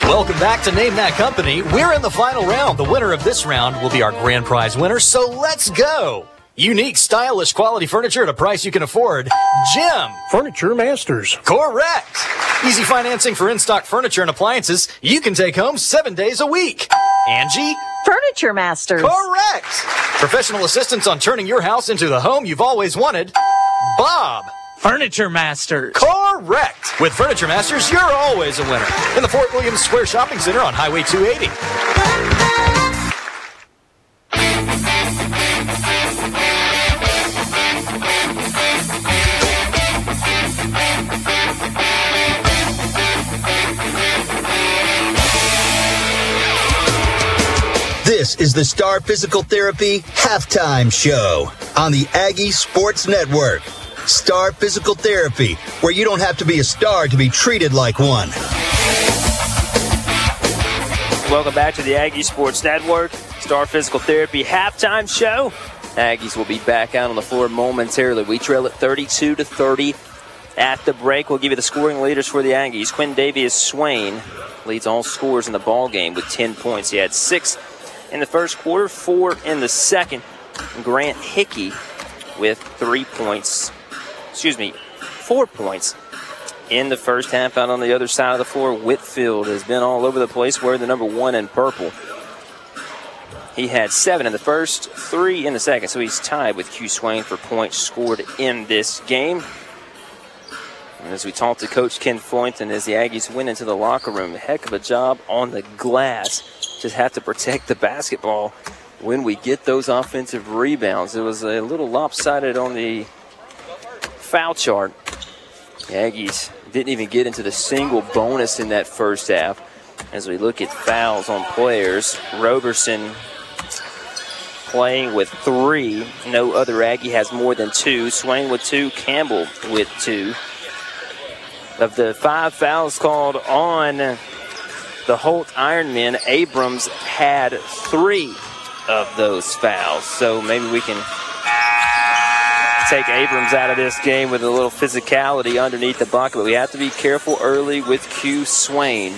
Welcome back to Name That Company. We're in the final round. The winner of this round will be our grand prize winner, so let's go. Unique, stylish, quality furniture at a price you can afford. Jim. Furniture Masters. Correct. Easy financing for in-stock furniture and appliances you can take home seven days a week. Angie. Furniture Masters. Correct. Professional assistance on turning your house into the home you've always wanted. Bob. Furniture Masters. Correct. With Furniture Masters, you're always a winner. In the Fort Williams Square Shopping Center on Highway 280. This is the Star Physical Therapy Halftime Show on the Aggie Sports Network. Star Physical Therapy, where you don't have to be a star to be treated like one. Welcome back to the Aggie Sports Network, Star Physical Therapy halftime show. Aggies will be back out on the floor momentarily. We trail at 32 to 30 at the break. We'll give you the scoring leaders for the Aggies. Quindavius Swain leads all scores in the ball game with 10 points. He had six in the first quarter, four in the second. Grant Hickey with three points. Excuse me, four points in the first half. Out on the other side of the floor, Whitfield has been all over the place wearing the number one in purple. He had seven in the first, three in the second, so he's tied with Q Swain for points scored in this game. And as we talked to Coach Ken Fullington as the Aggies went into the locker room, heck of a job on the glass. Just have to protect the basketball when we get those offensive rebounds. It was a little lopsided on the foul chart. Aggies didn't even get into the single bonus in that first half. As we look at fouls on players, Roberson playing with three. No other Aggie has more than two. Swain with two, Campbell with two. Of the five fouls called on the Holt Ironmen, Abrams had three of those fouls. So maybe we can take Abrams out of this game with a little physicality underneath the bucket. But we have to be careful early with Q Swain.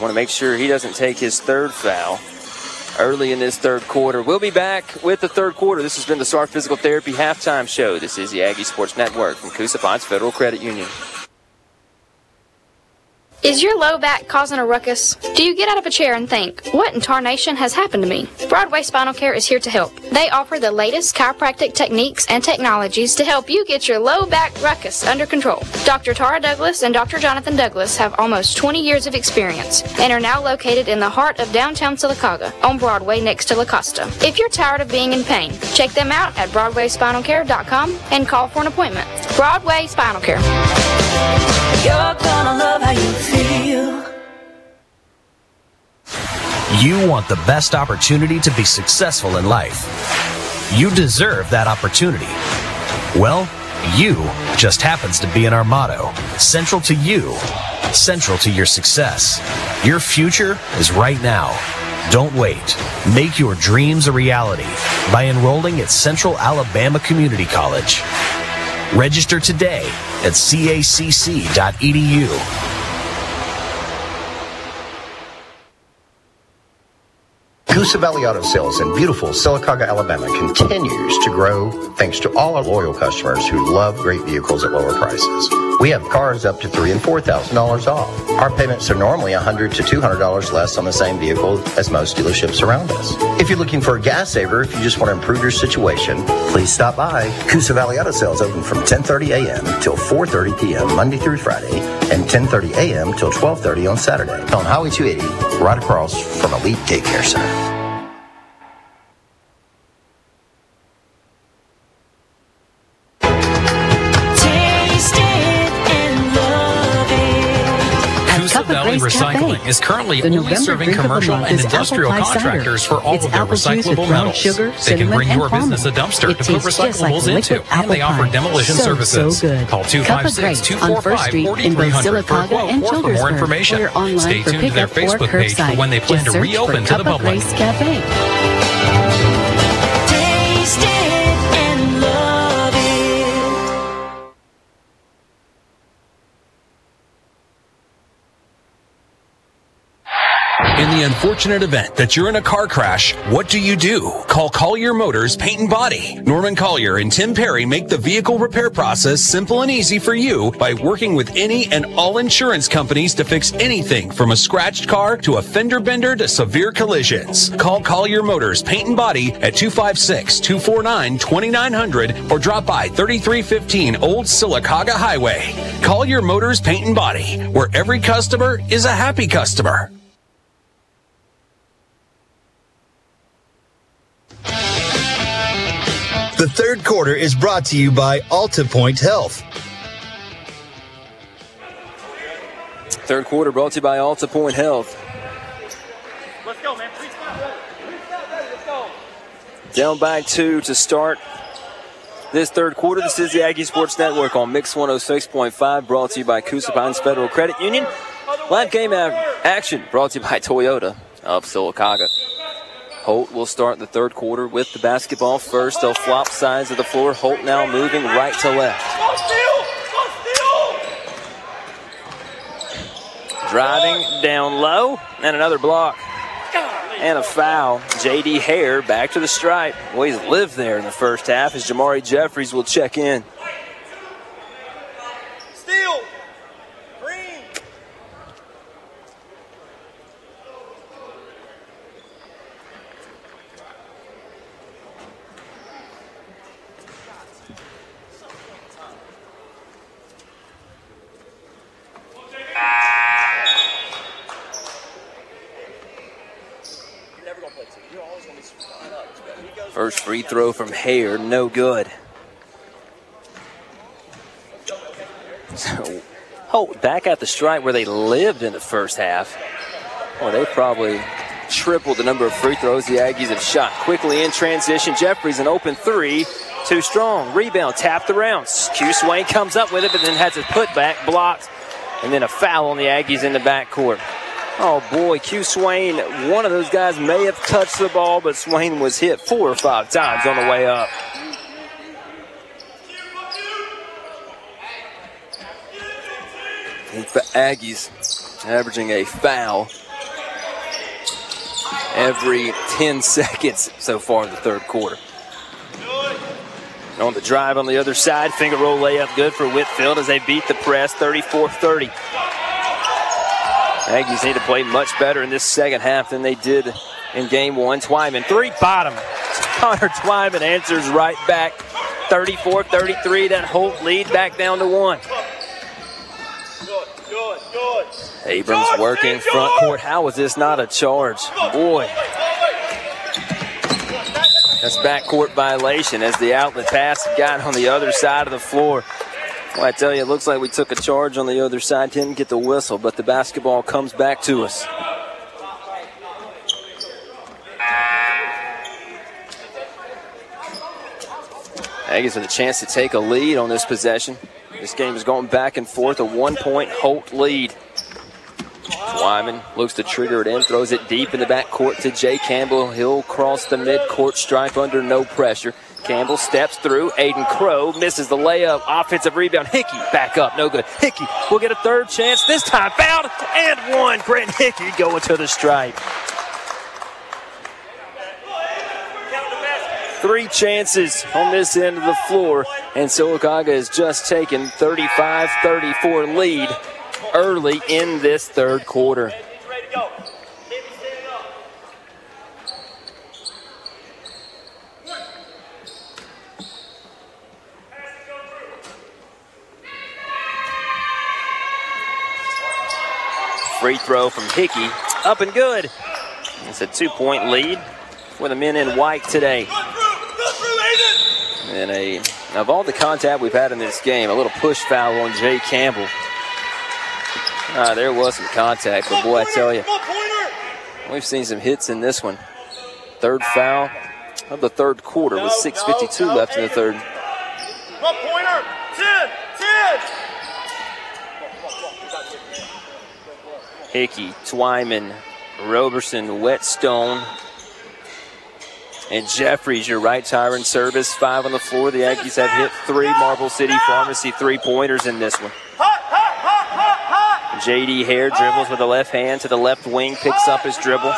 Want to make sure he doesn't take his third foul early in this third quarter. We'll be back with the third quarter. This has been the Star Physical Therapy halftime show. This is the Aggie Sports Network from Coosa Pines Federal Credit Union. Is your low back causing a ruckus? Do you get out of a chair and think, what in tarnation has happened to me? Broadway Spinal Care is here to help. They offer the latest chiropractic techniques and technologies to help you get your low back ruckus under control. Dr. Tara Douglas and Dr. Jonathan Douglas have almost 20 years of experience and are now located in the heart of downtown Sylacauga on Broadway next to La Costa. If you're tired of being in pain, check them out at BroadwaySpinalCare.com and call for an appointment. Broadway Spinal Care. You're gonna love how you You want the best opportunity to be successful in life. You deserve that opportunity. Well, you just happens to be in our motto central to you, central to your success. Your future is right now. Don't wait. Make your dreams a reality by enrolling at Central Alabama Community College. Register today at cacc.edu. Valley Auto Sales in beautiful Sylacauga, Alabama continues to grow thanks to all our loyal customers who love great vehicles at lower prices. We have cars up to three and four thousand dollars off. Our payments are normally hundred to two hundred dollars less on the same vehicle as most dealerships around us. If you're looking for a gas saver, if you just want to improve your situation, please stop by. Coosa Valley Auto Sales open from 10:30 a.m. till 4:30 p.m. Monday through Friday, and 10:30 a.m. till 12:30 on Saturday on Highway 280, right across from Elite Daycare Center. Is currently only serving commercial and industrial contractors for all of their recyclable metals. they can bring your business a dumpster to put recyclables into, and they offer demolition services. Call 256-245-4300 for a quote or for more information. Stay tuned to their Facebook page for when they plan to reopen to the public. Unfortunate event that you're in a car crash, what do you do? Call Collier Motors Paint and Body. Norman Collier and Tim Perry make the vehicle repair process simple and easy for you by working with any and all insurance companies to fix anything from a scratched car to a fender bender to severe collisions. Call Collier Motors Paint and Body at 256-249-2900 or drop by 3315 Old Sylacauga Highway. Collier Motors Paint and Body, where every customer is a happy customer. The third quarter is brought to you by AltaPointe Health. Third quarter brought to you by AltaPointe Health. Let's go, man. Please stop, brother. Please stop, brother. Let's go. Down by two to start this third quarter. This is the Aggie Sports Network on Mix 106.5, brought to you by Coosa Pines Federal Credit Union. Live game action brought to you by Toyota of Sylacauga. Holt will start the third quarter with the basketball first. They'll flop sides of the floor. Holt now moving right to left. Driving down low and another block. And a foul. JD Hare back to the stripe. Well, he's lived there in the first half as Jamari Jeffries will check in. Steal. First free throw from Hare, no good. So, Holt back at the stripe where they lived in the first half. Well, they probably tripled the number of free throws the Aggies have shot. Quickly in transition, Jeffries an open three. Too strong. Rebound tapped around. Q Swain comes up with it, but then has his putback blocked. And then a foul on the Aggies in the backcourt. Oh boy, Q Swain, one of those guys may have touched the ball, but Swain was hit four or five times on the way up. The Aggies averaging a foul every 10 seconds so far in the third quarter. On the drive on the other side, finger roll layup good for Whitfield as they beat the press 34 30. Aggies need to play much better in this second half than they did in game one. Twyman, three bottom. Connor Twyman answers right back. 34 33. That Holt lead back down to one. Good, good, good. Abrams working front court. How was this not a charge? Boy. That's backcourt violation as the outlet pass got on the other side of the floor. Well, I tell you, it looks like we took a charge on the other side. Didn't get the whistle, but the basketball comes back to us. Aggies with a chance to take a lead on this possession. This game is going back and forth, a one point Holt lead. Wyman looks to trigger it in, throws it deep in the back court to Jay Campbell. He'll cross the mid-court stripe under no pressure. Campbell steps through. Aiden Crow misses the layup. Offensive rebound. Hickey back up. No good. Hickey will get a third chance. This time fouled and one. Grant Hickey going to the stripe. Three chances on this end of the floor, and Sylacauga has just taken 35 34 lead early in this third quarter. Free throw from Hickey, up and good. It's a two point lead for the men in white today. And a of all the contact we've had in this game, a little push foul on Jay Campbell. Ah, there was some contact, but boy, I tell you, we've seen some hits in this one. Third foul of the third quarter with 6.52 left in the third. One pointer, 10, 10. Hickey, Twyman, Roberson, Whetstone, and Jeffries, your Wright Tire in service. Five on the floor. The Aggies have hit three Marble City Pharmacy three pointers in this one. JD Hare dribbles with the left hand to the left wing, picks up his dribble.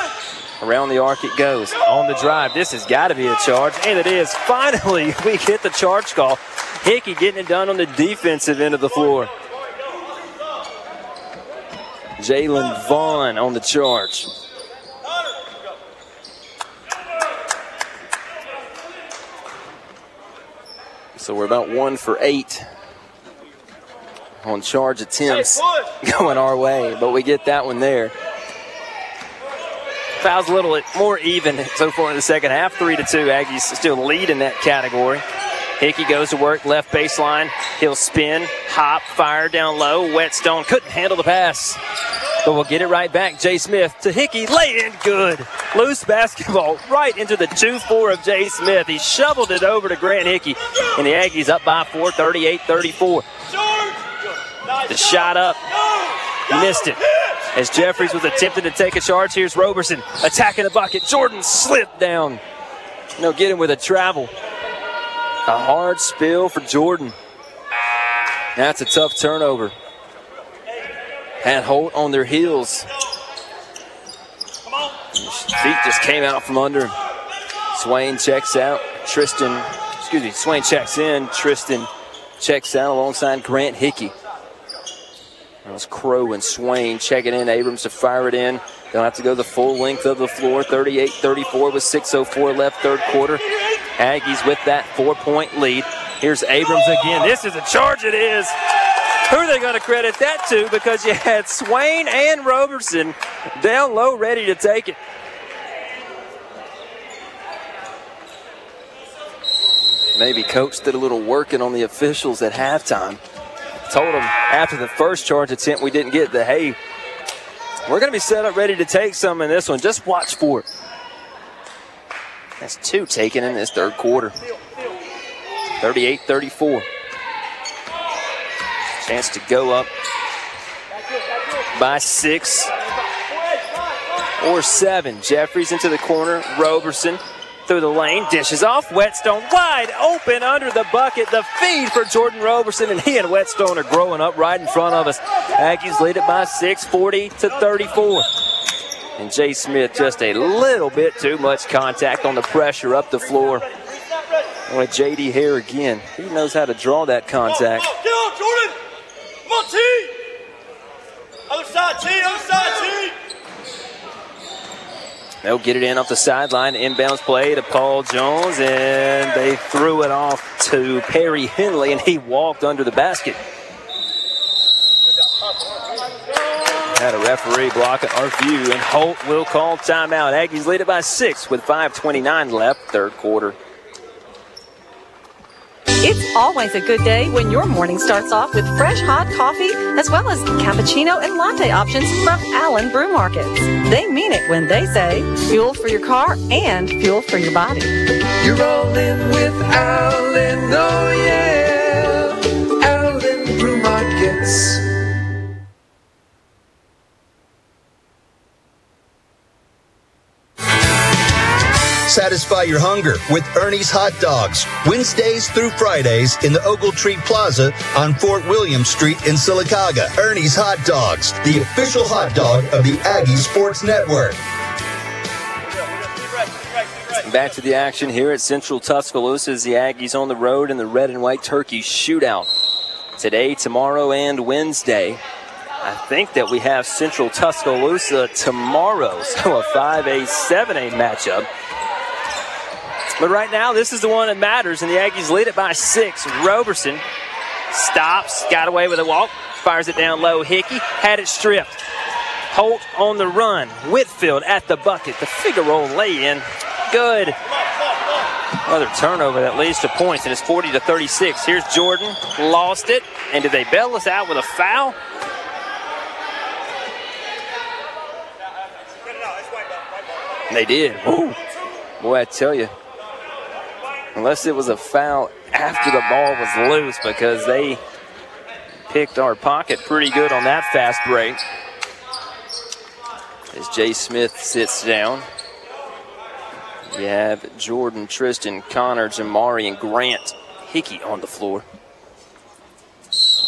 Around the arc it goes. On the drive, this has got to be a charge, and it is. Finally, we get the charge call. Hickey getting it done on the defensive end of the floor. Jalen Vaughn on the charge. So we're about one for eight on charge attempts going our way, but we get that one there. Fouls a little more even so far in the second half. Three to two. Aggies still lead in that category. Hickey goes to work left baseline. He'll spin, hop, fire down low. Whetstone couldn't handle the pass. But we'll get it right back. Jay Smith to Hickey. Lay in good. Loose basketball right into the 2 4 of Jay Smith. He shoveled it over to Grant Hickey. And the Aggies up by 4, 38 34. The shot up. Missed it. As Jeffries was attempting to take a charge, here's Roberson attacking the bucket. Jordan slipped down. No, get him with a travel. A hard spill for Jordan. That's a tough turnover. Had Holt on their heels. Feet just came out from under. Swain checks out. Tristan, excuse me, Swain checks in. Tristan checks out alongside Grant Hickey. That was Crow and Swain checking in. Abrams to fire it in. They'll have to go the full length of the floor. 38 34 with 6.04 left, third quarter. Aggies with that four point lead. Here's Abrams again. This is a charge, it is. Who are they going to credit that to? Because you had Swain and Roberson down low, ready to take it. Maybe coach did a little working on the officials at halftime. Told them after the first charge attempt we didn't get the hey, we're going to be set up ready to take some in this one. Just watch for it. That's two taken in this third quarter. 38 34. Chance to go up by six or seven. Jeffries into the corner. Roberson through the lane, dishes off. Whetstone wide open under the bucket. The feed for Jordan Roberson, and he and Whetstone are growing up right in front of us. Aggies lead it by six, 40 to 34. And Jay Smith just a little bit too much contact on the pressure up the floor. With JD Hare again, he knows how to draw that contact. Monty! Outside T, outside T! They'll get it in off the sideline. Inbounds play to Paul Jones, and they threw it off to Perry Henley, and he walked under the basket. Had a referee block our view, and Holt will call timeout. Aggies lead it by six with 5.29 left, third quarter. It's always a good day when your morning starts off with fresh hot coffee as well as cappuccino and latte options from Allen Brew Markets. They mean it when they say fuel for your car and fuel for your body. You're rolling with Allen, oh yeah. Satisfy your hunger with Ernie's Hot Dogs, Wednesdays through Fridays in the Ogletree Plaza on Fort William Street in Sylacauga. Ernie's Hot Dogs, the official hot dog of the Aggie Sports Network. Back to the action here at Central Tuscaloosa as the Aggies on the road in the red and white turkey shootout. Today, tomorrow, and Wednesday. I think that we have Central Tuscaloosa tomorrow, so a 5A, 7A matchup. But right now, this is the one that matters, and the Aggies lead it by six. Roberson stops, got away with a walk, fires it down low. Hickey had it stripped. Holt on the run. Whitfield at the bucket. The figure roll lay in. Good. Another turnover that leads to points, and it's 40 to 36. Here's Jordan. Lost it. And did they bail us out with a foul? They did. Ooh. Boy, I tell you, unless it was a foul after the ball was loose because they picked our pocket pretty good on that fast break. As Jay Smith sits down, you have Jordan, Tristan, Connor, Jamari, and Grant Hickey on the floor.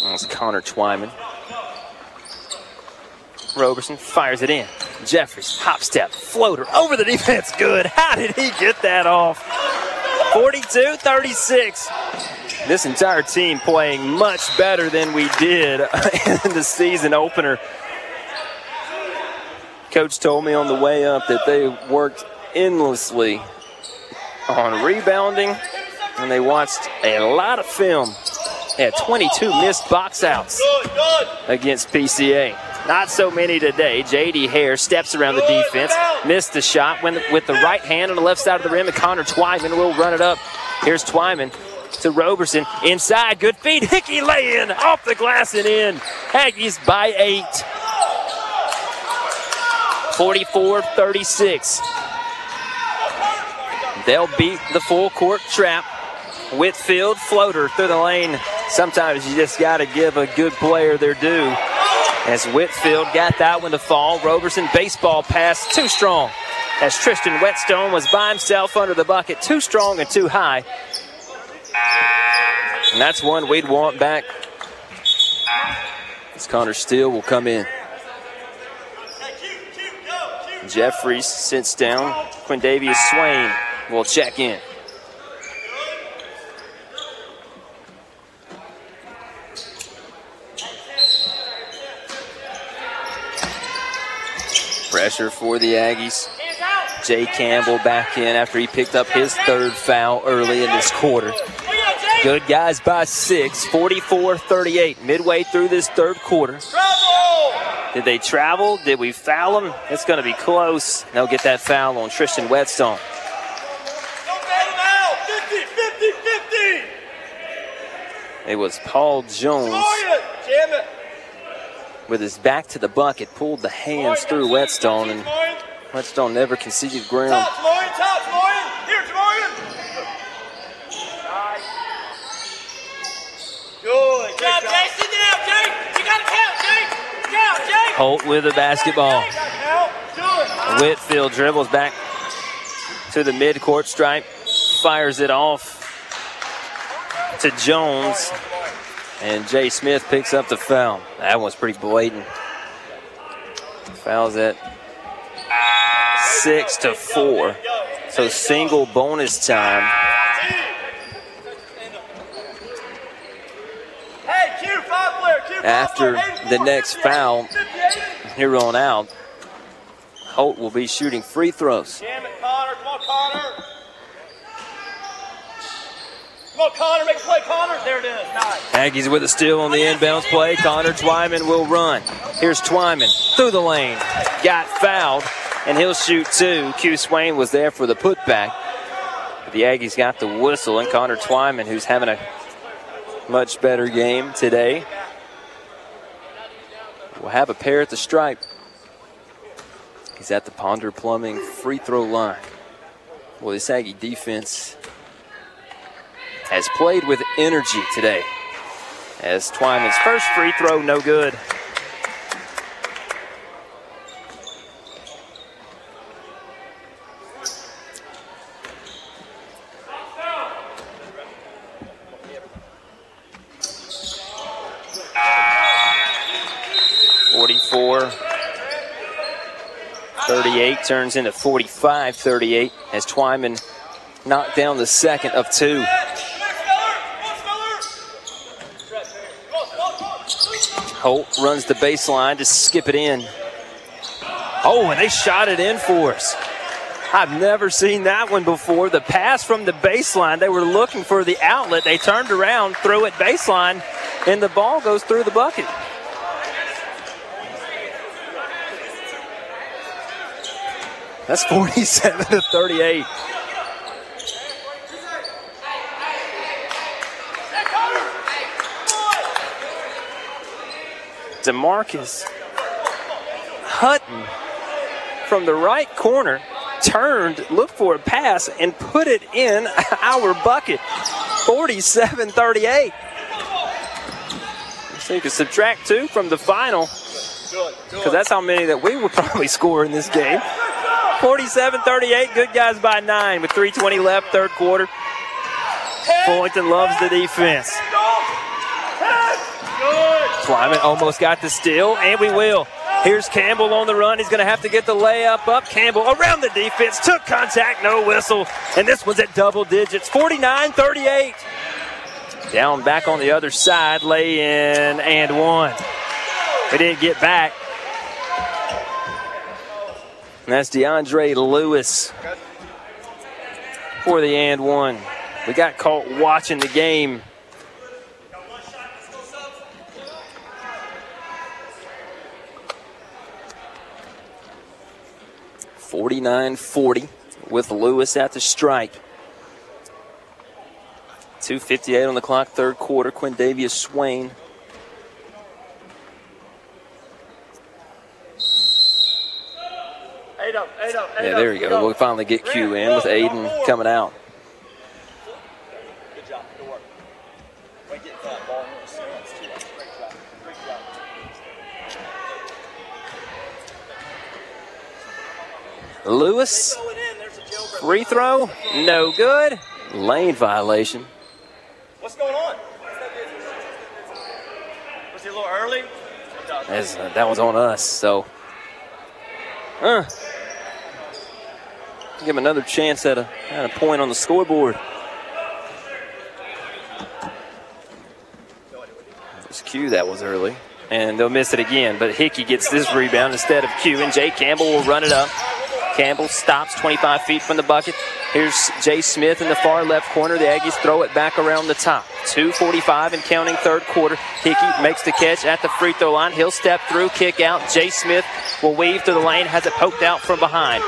That's Connor Twyman. Roberson fires it in. Jeffries, hop step, floater over the defense. Good. How did he get that off? 42 36. This entire team playing much better than we did in the season opener. Coach told me on the way up that they worked endlessly on rebounding and they watched a lot of film. They had 22 missed box outs against PCA. Not so many today. J.D. Hare steps around the defense, missed the shot when, with the right hand on the left side of the rim, and Connor Twyman will run it up. Here's Twyman to Roberson. Inside, good feed. Hickey lay in, off the glass and in. Aggies by eight. 44 36. They'll beat the full court trap. Whitfield floater through the lane. Sometimes you just got to give a good player their due. As Whitfield got that one to fall, Roberson baseball pass too strong. As Tristan Whetstone was by himself under the bucket, too strong and too high. And that's one we'd want back. As Connor Steele will come in. Jeffries sits down. Quindavius Swain will check in. Pressure for the Aggies. Jay Campbell back in after he picked up his third foul early in this quarter. Good guys by six, 44 38, midway through this third quarter. Did they travel? Did we foul them? It's going to be close. They'll get that foul on Tristan Whetstone. It was Paul Jones with his back to the bucket, pulled the hands through Whetstone, and Whetstone never conceded ground. Good. Good Jay. Sit down, Jay. You got to count, Jay. Count, Jay. Holt with the basketball. Whitfield dribbles back to the midcourt stripe, fires it off to Jones, and Jay Smith picks up the foul. That one's pretty blatant. Fouls at six to four. So single bonus time. After the next foul, here on out, Holt will be shooting free throws. Damn it, Connor. Come on, Connor. Come on, Connor. Make a play, Connor. There it is. Nice. Aggies with a steal on the inbounds play. Connor Twyman will run. Here's Twyman through the lane. Got fouled, and he'll shoot two. Q Swain was there for the putback. But the Aggies got the whistle, and Connor Twyman, who's having a much better game today, will have a pair at the stripe. He's at the Ponder Plumbing free throw line. Well, this Aggie defense has played with energy today. As Twyman's first free throw, no good. Forty-four. 38 turns into 45 38 as Twyman knocked down the second of two. Holt runs the baseline to skip it in. Oh, and they shot it in for us. I've never seen that one before. The pass from the baseline, they were looking for the outlet. They turned around, threw it baseline, and the ball goes through the bucket. That's 47 to 38. Demarcus Hutton from the right corner turned, looked for a pass, and put it in our bucket. 47 38. So you can subtract two from the final because that's how many that we would probably score in this game. 47 38, good guys by nine with 3.20 left, third quarter. Fullington loves the defense. Twyman almost got the steal, and we will. Here's Campbell on the run. He's going to have to get the layup up. Campbell around the defense, took contact, no whistle. And this one's at double digits 49 38. Down back on the other side, lay in and one. They didn't get back. And that's DeAndre Lewis for the and one. We got caught watching the game. Forty-nine forty with Lewis at the strike. 2.58 on the clock, third quarter. Quindavius Swain Yeah, there you go. We'll finally get Q in with Aiden coming out. Lewis, free throw, no good. Lane violation. What's going on? Was he a little early? As, uh, that was on us, so. Huh. Give him another chance at a, at a point on the scoreboard. It's Q that was early. And they'll miss it again, but Hickey gets this rebound instead of Q, and Jay Campbell will run it up. Campbell stops 25 feet from the bucket. Here's Jay Smith in the far left corner. The Aggies throw it back around the top. 2.45 and counting third quarter. Hickey makes the catch at the free throw line. He'll step through, kick out. Jay Smith will weave to the lane, has it poked out from behind.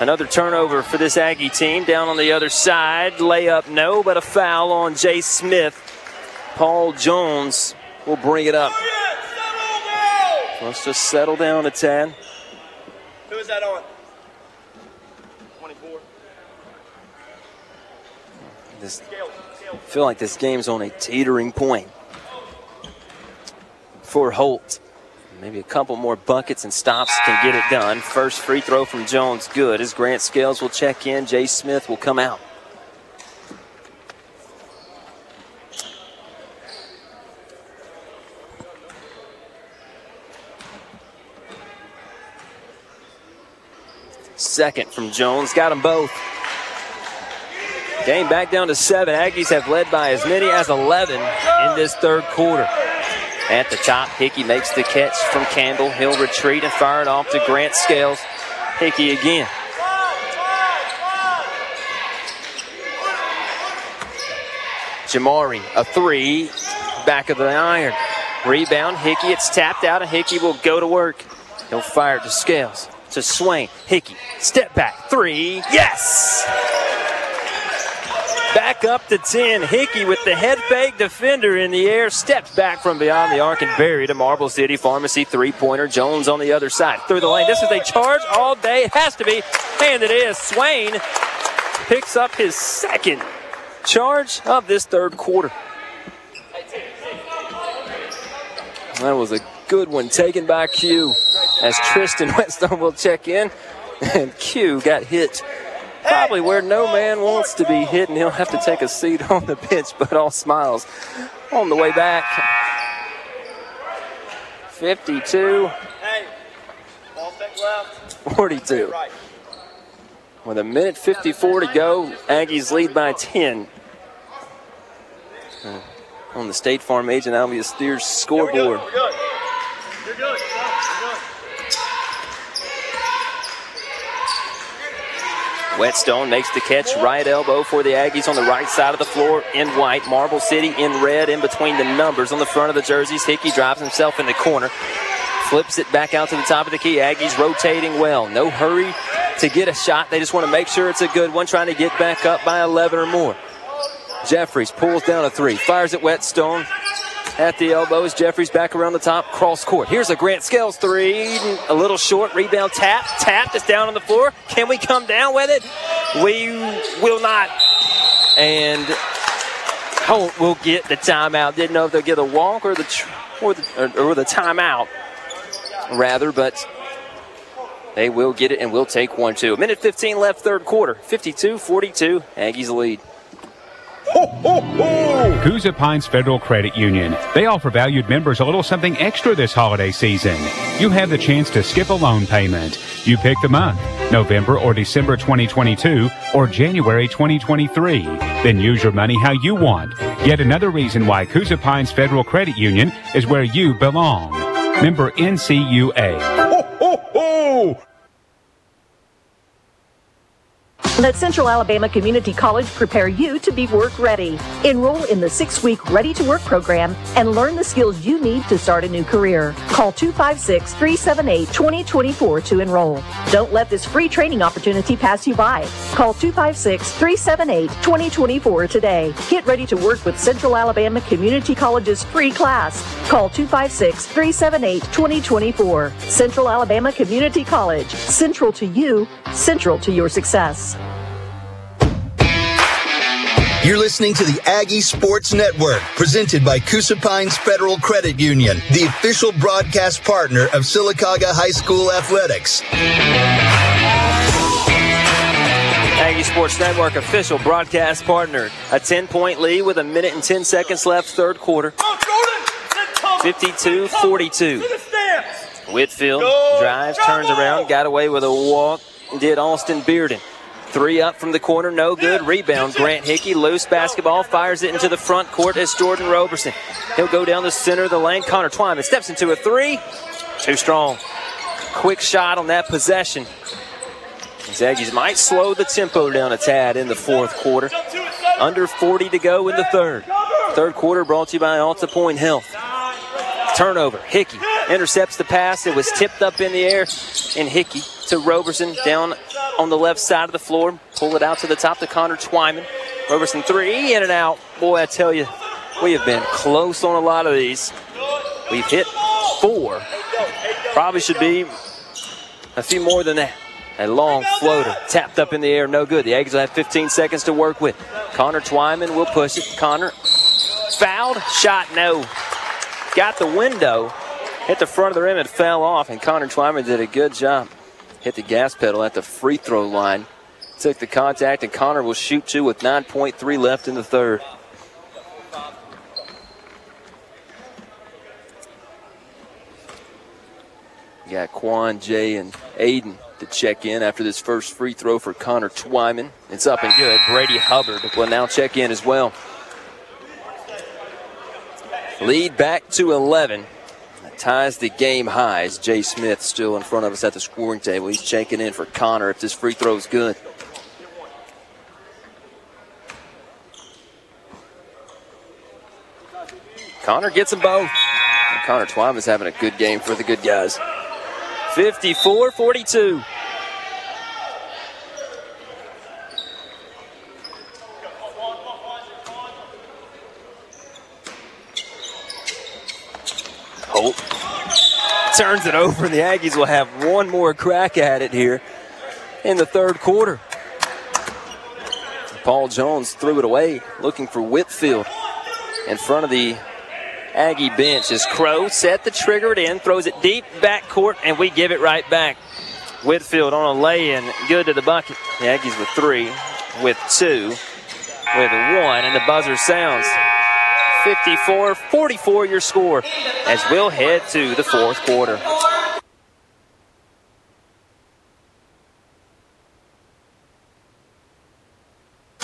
Another turnover for this Aggie team. Down on the other side. Layup, no, but a foul on Jay Smith. Paul Jones will bring it up. Let's just settle down a tad. Who is that on? 24. This, I feel like this game's on a teetering point for Holt. Maybe a couple more buckets and stops can get it done. First free throw from Jones, good. As Grant Scales will check in, Jay Smith will come out. Second from Jones, got them both. Game back down to seven. Aggies have led by as many as 11 in this third quarter. At the top, Hickey makes the catch from Campbell. He'll retreat and fire it off to Grant Scales. Hickey again. Jamari, a three, back of the iron. Rebound, Hickey, it's tapped out, and Hickey will go to work. He'll fire to Scales, to Swain. Hickey, step back, three, yes! Back up to 10. Hickey with the head fake defender in the air steps back from beyond the arc and buried a Marble City Pharmacy three pointer. Jones on the other side through the lane. This is a charge all day. It has to be. And it is. Swain picks up his second charge of this third quarter. That was a good one taken by Q as Tristan Whetstone will check in. And Q got hit probably where no man wants to be hit, and he'll have to take a seat on the bench, but all smiles on the way back. 52 42. With a minute 54 to go, Aggies lead by 10. Uh, on the State Farm Agent Albia Steers scoreboard. Whetstone makes the catch, right elbow for the Aggies on the right side of the floor in white. Marble City in red in between the numbers on the front of the jerseys. Hickey drives himself in the corner, flips it back out to the top of the key. Aggies rotating well. No hurry to get a shot. They just want to make sure it's a good one, trying to get back up by 11 or more. Jeffries pulls down a three, fires at Whetstone. At the elbows, Jeffries back around the top, cross court. Here's a Grant Scales three, a little short, rebound tap, tap is down on the floor. Can we come down with it? We will not. And Holt will get the timeout. Didn't know if they'll get a walk or the or the, or, the timeout, rather, but they will get it and we'll take one too. Minute 15 left, third quarter. 52-42, Aggies lead. Coosa Pines Federal Credit Union. They offer valued members a little something extra this holiday season. You have the chance to skip a loan payment. You pick the month, November or December 2022 or January 2023. Then use your money how you want. Yet another reason why Coosa Pines Federal Credit Union is where you belong. Member NCUA. Let Central Alabama Community College prepare you to be work ready. Enroll in the six week Ready to Work program and learn the skills you need to start a new career. Call 256 378 2024 to enroll. Don't let this free training opportunity pass you by. Call 256 378 2024 today. Get ready to work with Central Alabama Community College's free class. Call 256 378 2024. Central Alabama Community College. Central to you, central to your success. You're listening to the Aggie Sports Network, presented by Coosa Pines Federal Credit Union, the official broadcast partner of Sylacauga High School Athletics. Aggie Sports Network official broadcast partner. A 10 point lead with a minute and 10 seconds left, third quarter. 52 42. Whitfield drives, turns around, got away with a walk, did Austin Bearden. Three up from the corner, no good. Rebound, Grant Hickey, loose basketball, fires it into the front court as Jordan Roberson. He'll go down the center of the lane. Connor Twyman steps into a three. Too strong. Quick shot on that possession. These might slow the tempo down a tad in the fourth quarter. Under 40 to go in the third. Third quarter brought to you by AltaPointe Health. Turnover. Hickey intercepts the pass. It was tipped up in the air. And Hickey to Roberson down on the left side of the floor. Pull it out to the top to Connor Twyman. Roberson three in and out. Boy, I tell you, we have been close on a lot of these. We've hit four. Probably should be a few more than that. A long floater tapped up in the air, no good. The Aggies will have 15 seconds to work with. Connor Twyman will push it. Connor fouled, shot no. Got the window, hit the front of the rim and fell off, and Connor Twyman did a good job. Hit the gas pedal at the free throw line. Took the contact, and Connor will shoot two with 9.3 left in the third. Got Quan, Jay, and Aiden to check in after this first free throw for Connor Twyman. It's up and good. Brady Hubbard will now check in as well. Lead back to 11. Ties the game highs. Jay Smith still in front of us at the scoring table. He's checking in for Connor if this free throw is good. Connor gets them both. Connor Twyman's having a good game for the good guys. 54 42. Holt turns it over. and The Aggies will have one more crack at it here in the third quarter. Paul Jones threw it away, looking for Whitfield in front of the Aggie bench as Crow set the trigger it in, throws it deep back court, and we give it right back. Whitfield on a lay-in, good to the bucket. The Aggies with three, with two, with one, and the buzzer sounds. 54-44 your score as we'll head to the fourth quarter.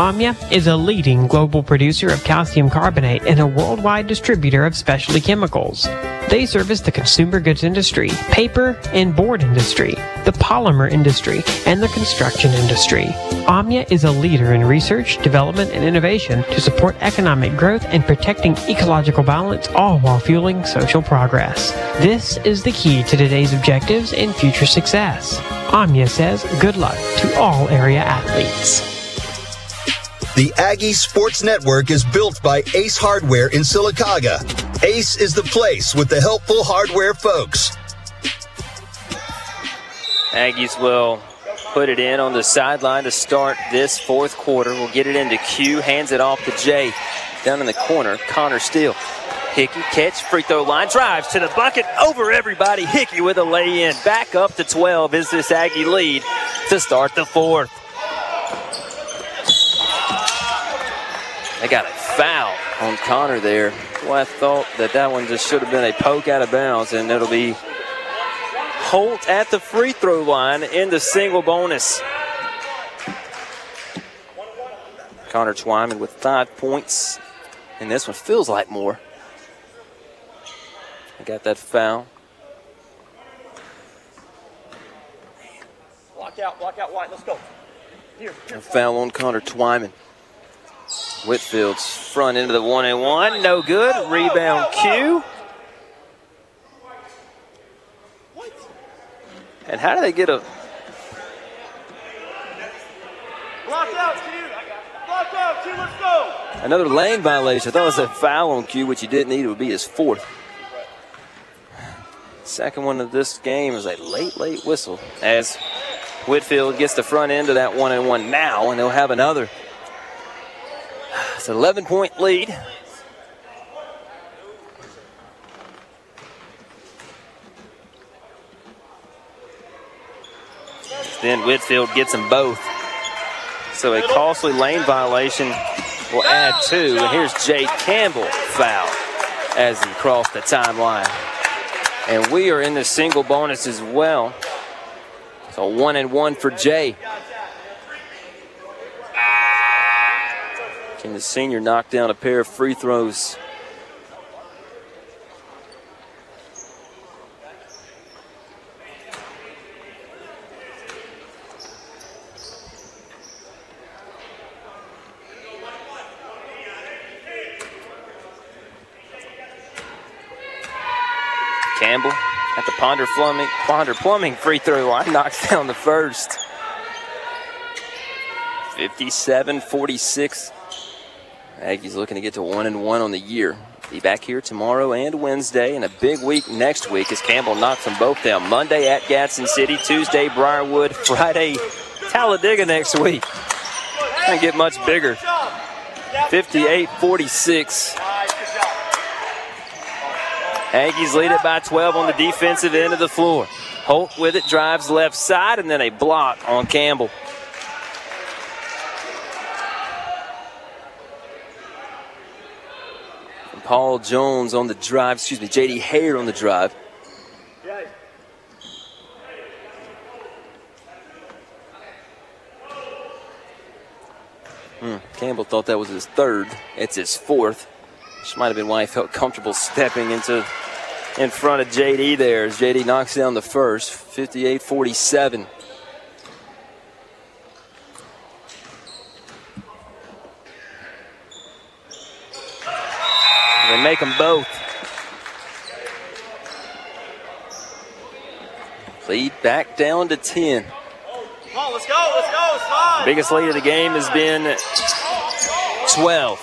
Omnia is a leading global producer of calcium carbonate and a worldwide distributor of specialty chemicals. They service the consumer goods industry, paper and board industry, the polymer industry, and the construction industry. Omnia is a leader in research, development, and innovation to support economic growth and protecting ecological balance, all while fueling social progress. This is the key to today's objectives and future success. Omnia says good luck to all area athletes. The Aggie Sports Network is built by Ace Hardware in Sylacauga. Ace is the place with the helpful hardware folks. Aggies will put it in on the sideline to start this fourth quarter. We'll get it into Q, hands it off to Jay. Down in the corner, Connor Steele. Hickey catch, free throw line, drives to the bucket, over everybody. Hickey with a lay in. Back up to 12 is this Aggie lead to start the fourth. They got a foul on Connor there. Well, I thought that that one just should have been a poke out of bounds, and it'll be Holt at the free throw line in the single bonus. Connor Twyman with five points, and this one feels like more. I got that foul. Block out, block out, White. Let's go. Here, here. A foul on Connor Twyman. Whitfield's front into the one and one. No good. Rebound Q. And how do they get a another lane violation? I thought it was a foul on Q, which he didn't need. It would be his fourth. Second one of this game is a late, late whistle as Whitfield gets the front end of that one and one now, and they'll have another. It's an 11 point lead. Then Whitfield gets them both. So a costly lane violation will add two. And here's Jay Campbell foul as he crossed the timeline. And we are in the single bonus as well. So one and one for Jay. Can the senior knock down a pair of free throws? Campbell at the Ponder Plumbing, Ponder Plumbing free throw line knocks down the first. 57 46. Aggies looking to get to one and one on the year. Be back here tomorrow and Wednesday, and a big week next week as Campbell knocks them both down. Monday at Gadsden City, Tuesday Briarwood, Friday Talladega next week. Can't get much bigger. 58 46. Aggies lead it by 12 on the defensive end of the floor. Holt with it, drives left side, and then a block on Campbell. Paul Jones on the drive, excuse me, JD Hare on the drive. Hmm, Campbell thought that was his third. It's his fourth. Which might have been why he felt comfortable stepping into in front of JD there as JD knocks down the first, 58 47. They make them both. Lead back down to 10. Come on, let's go, let's go, slide. Biggest lead of the game has been 12.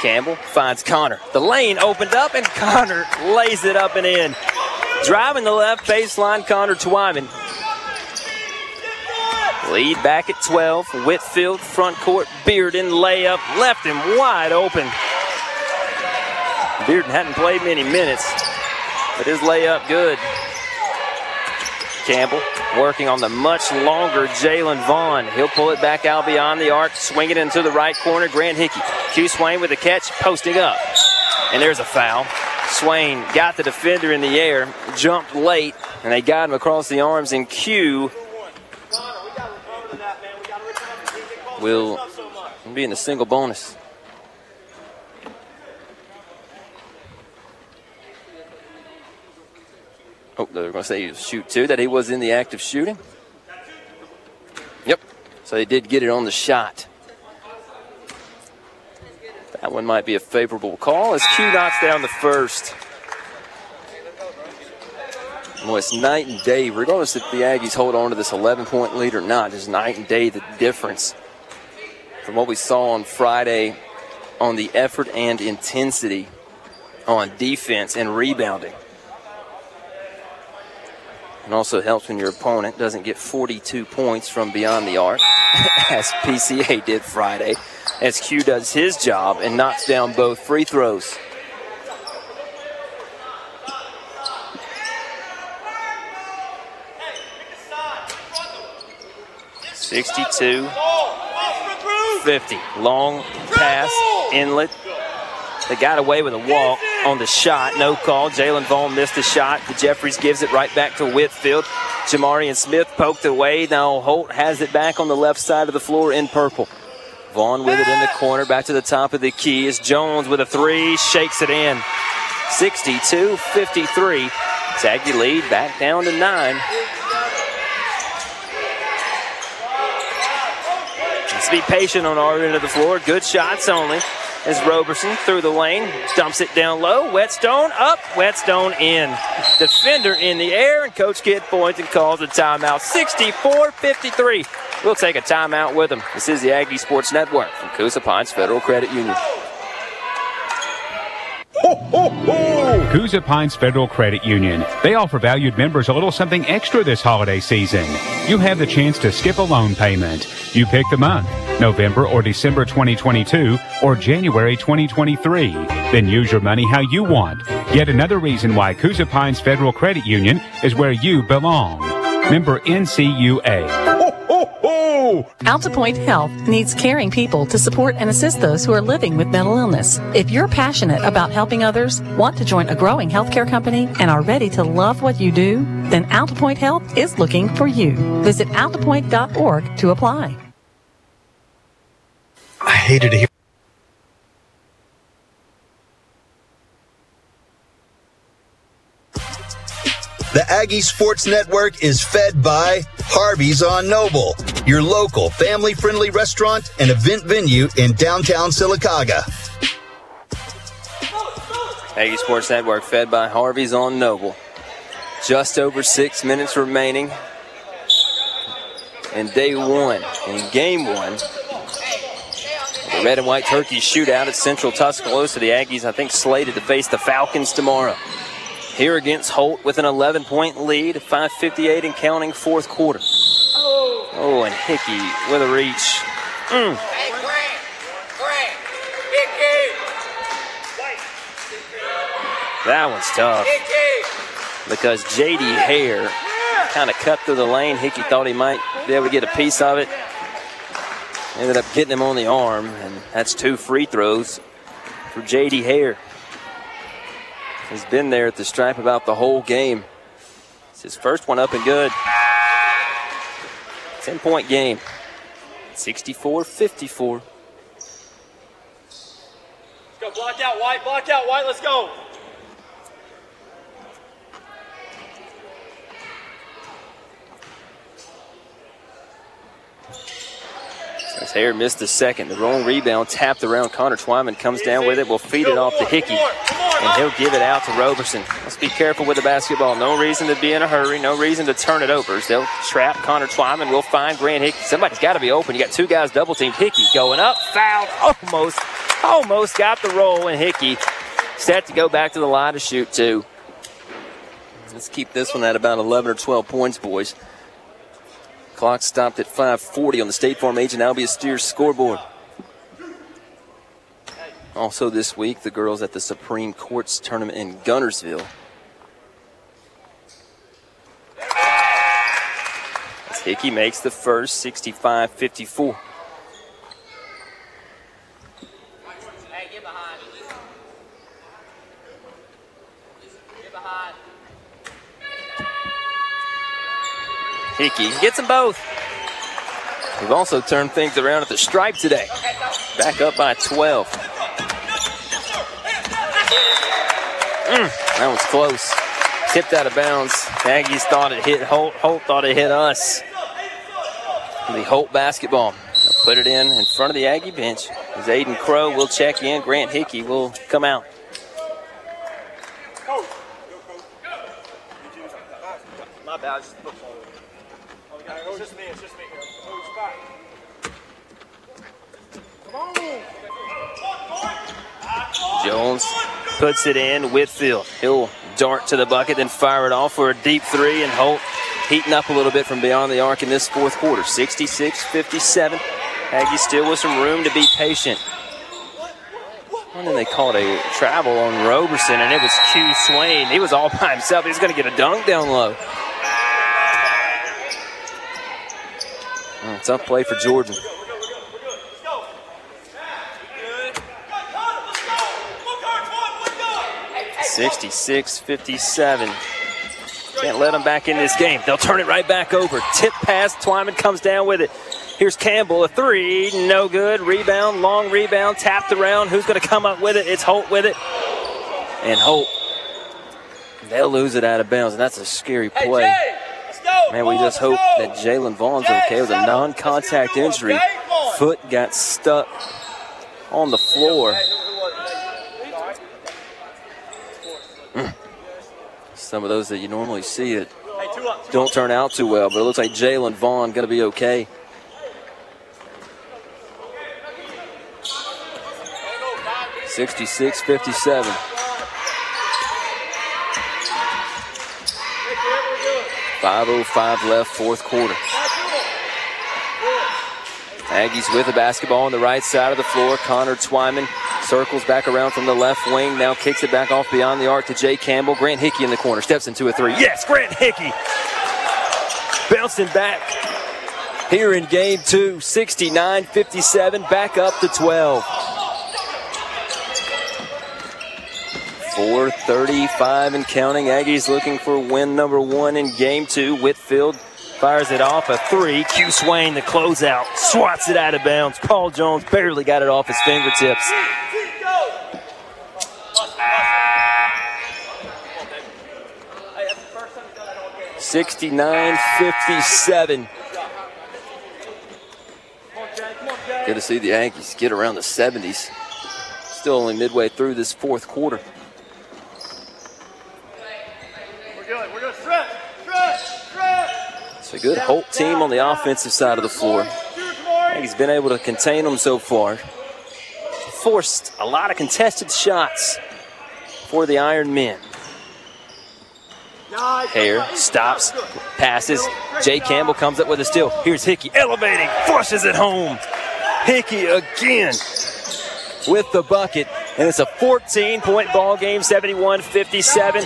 Campbell finds Connor. The lane opened up and Connor lays it up and in. Driving the left baseline, Connor Twyman. Lead back at 12. Whitfield, front court, Bearden, layup, left him wide open. Bearden hadn't played many minutes, but his layup good. Campbell working on the much longer Jalen Vaughn. He'll pull it back out beyond the arc, swing it into the right corner. Grant Hickey. Q Swain with the catch, posting up. And there's a foul. Swain got the defender in the air, jumped late, and they got him across the arms. And Q will be in the single bonus. Oh, they're going to say shoot two, that he was in the act of shooting. Yep. So they did get it on the shot. That one might be a favorable call as Q knocks down the first. Well, it's night and day, regardless if the Aggies hold on to this 11 point lead or not. It's night and day the difference from what we saw on Friday on the effort and intensity on defense and rebounding. And also helps when your opponent doesn't get 42 points from beyond the arc, as PCA did Friday, as Q does his job and knocks down both free throws. Sixty-two, 50. Long pass, inlet. They got away with a walk on the shot. No call. Jalen Vaughn missed the shot. The Jeffries gives it right back to Whitfield. Jamarian Smith poked away. Now Holt has it back on the left side of the floor in purple. Vaughn with it in the ah! corner, back to the top of the key. Is Jones with a three, shakes it in. 62 53. Aggie lead back down to nine. Be patient on our end of the floor. Good shots only as Roberson through the lane, dumps it down low. Whetstone up, Whetstone in. Defender in the air, and Coach Kidd points and calls a timeout. 64 53. We'll take a timeout with them. This is the Aggie Sports Network from Coosa Pines Federal Credit Union. Coosa Pines Federal Credit Union. They offer valued members a little something extra this holiday season. You have the chance to skip a loan payment. You pick the month, November or December 2022 or January 2023. Then use your money how you want. Yet another reason why Coosa Pines Federal Credit Union is where you belong. Member NCUA. AltaPointe Health needs caring people to support and assist those who are living with mental illness. If you're passionate about helping others, want to join a growing healthcare company, and are ready to love what you do, then AltaPointe Health is looking for you. Visit altapointe.org to apply. I hated to hear. The Aggie Sports Network is fed by Harvey's on Noble, your local family friendly restaurant and event venue in downtown Sylacauga. Aggie Sports Network fed by Harvey's on Noble. Just over six minutes remaining in day one, in game one. The red and white turkey shootout at Central Tuscaloosa. The Aggies, I think, slated to face the Falcons tomorrow here against Holt with an 11 point lead, 5.58 and counting fourth quarter. Oh, and Hickey with a reach. Mm. That one's tough. Because JD Hare kind of cut through the lane. Hickey thought he might be able to get a piece of it. Ended up getting him on the arm, and that's two free throws for JD Hare. He's been there at the stripe about the whole game. It's his first one up and good. 10 point game. 64 54. Let's go. Block out, White. Block out, White. Let's go. As Hare missed the second, the wrong rebound tapped around. Connor Twyman comes down with it. We'll feed it off to Hickey, and he'll give it out to Roberson. Let's be careful with the basketball. No reason to be in a hurry. No reason to turn it over. They'll trap Connor Twyman. We'll find Grant Hickey. Somebody's got to be open. You got two guys double teamed. Hickey going up, fouled, almost, almost got the roll, and Hickey set to go back to the line to shoot two. Let's keep this one at about 11 or 12 points, boys. Clock stopped at 5:40 on the State Farm Agent Albia Steers scoreboard. Also this week, the girls at the Supreme Courts tournament in Guntersville. As Hickey makes the first, 65-54. Hickey gets them both. We've also turned things around at the stripe today. Back up by 12. Mm, that was close. Tipped out of bounds. Aggies thought it hit Holt. Holt thought it hit us. The Holt basketball. Put it in in front of the Aggie bench. As Aiden Crow will check in. Grant Hickey will come out. My bad. It's just football. It's just me. It's just me. Move spot. Come on. Jones puts it in. Whitfield. He'll dart to the bucket, then fire it off for a deep three. And Holt heating up a little bit from beyond the arc in this fourth quarter. 66 57. Aggie still with some room to be patient. And then they called a travel on Roberson, and it was Q Swain. He was all by himself. He was going to get a dunk down low. Tough play for Jordan. Sixty-six, fifty-seven. Can't let them back in this game. They'll turn it right back over. Tip pass. Twyman comes down with it. Here's Campbell, a three, no good. Rebound, long rebound, tapped around. Who's going to come up with it? It's Holt with it. And Holt, they'll lose it out of bounds, and that's a scary play. Man, we just hope that Jalen Vaughn's okay with a non contact injury. Foot got stuck on the floor. Some of those that you normally see it don't turn out too well, but it looks like Jalen Vaughn going to be okay. Sixty-six, fifty-seven. Five oh five left, fourth quarter. Aggies with the basketball on the right side of the floor. Connor Twyman circles back around from the left wing. Now kicks it back off beyond the arc to Jay Campbell. Grant Hickey in the corner. Steps into a three. Yes, Grant Hickey. Bouncing back here in game two. 69 57. Back up to 12. 435 and counting. Aggies looking for win number one in game two. Whitfield fires it off a three. Q Swain, the closeout, swats it out of bounds. Paul Jones barely got it off his fingertips. Sixty-nine fifty-seven. Good to see the Aggies get around the 70s. Still only midway through this fourth quarter. A good Holt team on the offensive side of the floor. He's been able to contain them so far. Forced a lot of contested shots for the Iron Men. Hare stops, passes. Jay Campbell comes up with a steal. Here's Hickey elevating, flushes it home. Hickey again with the bucket, And it's a 14 point ball game, 71 57.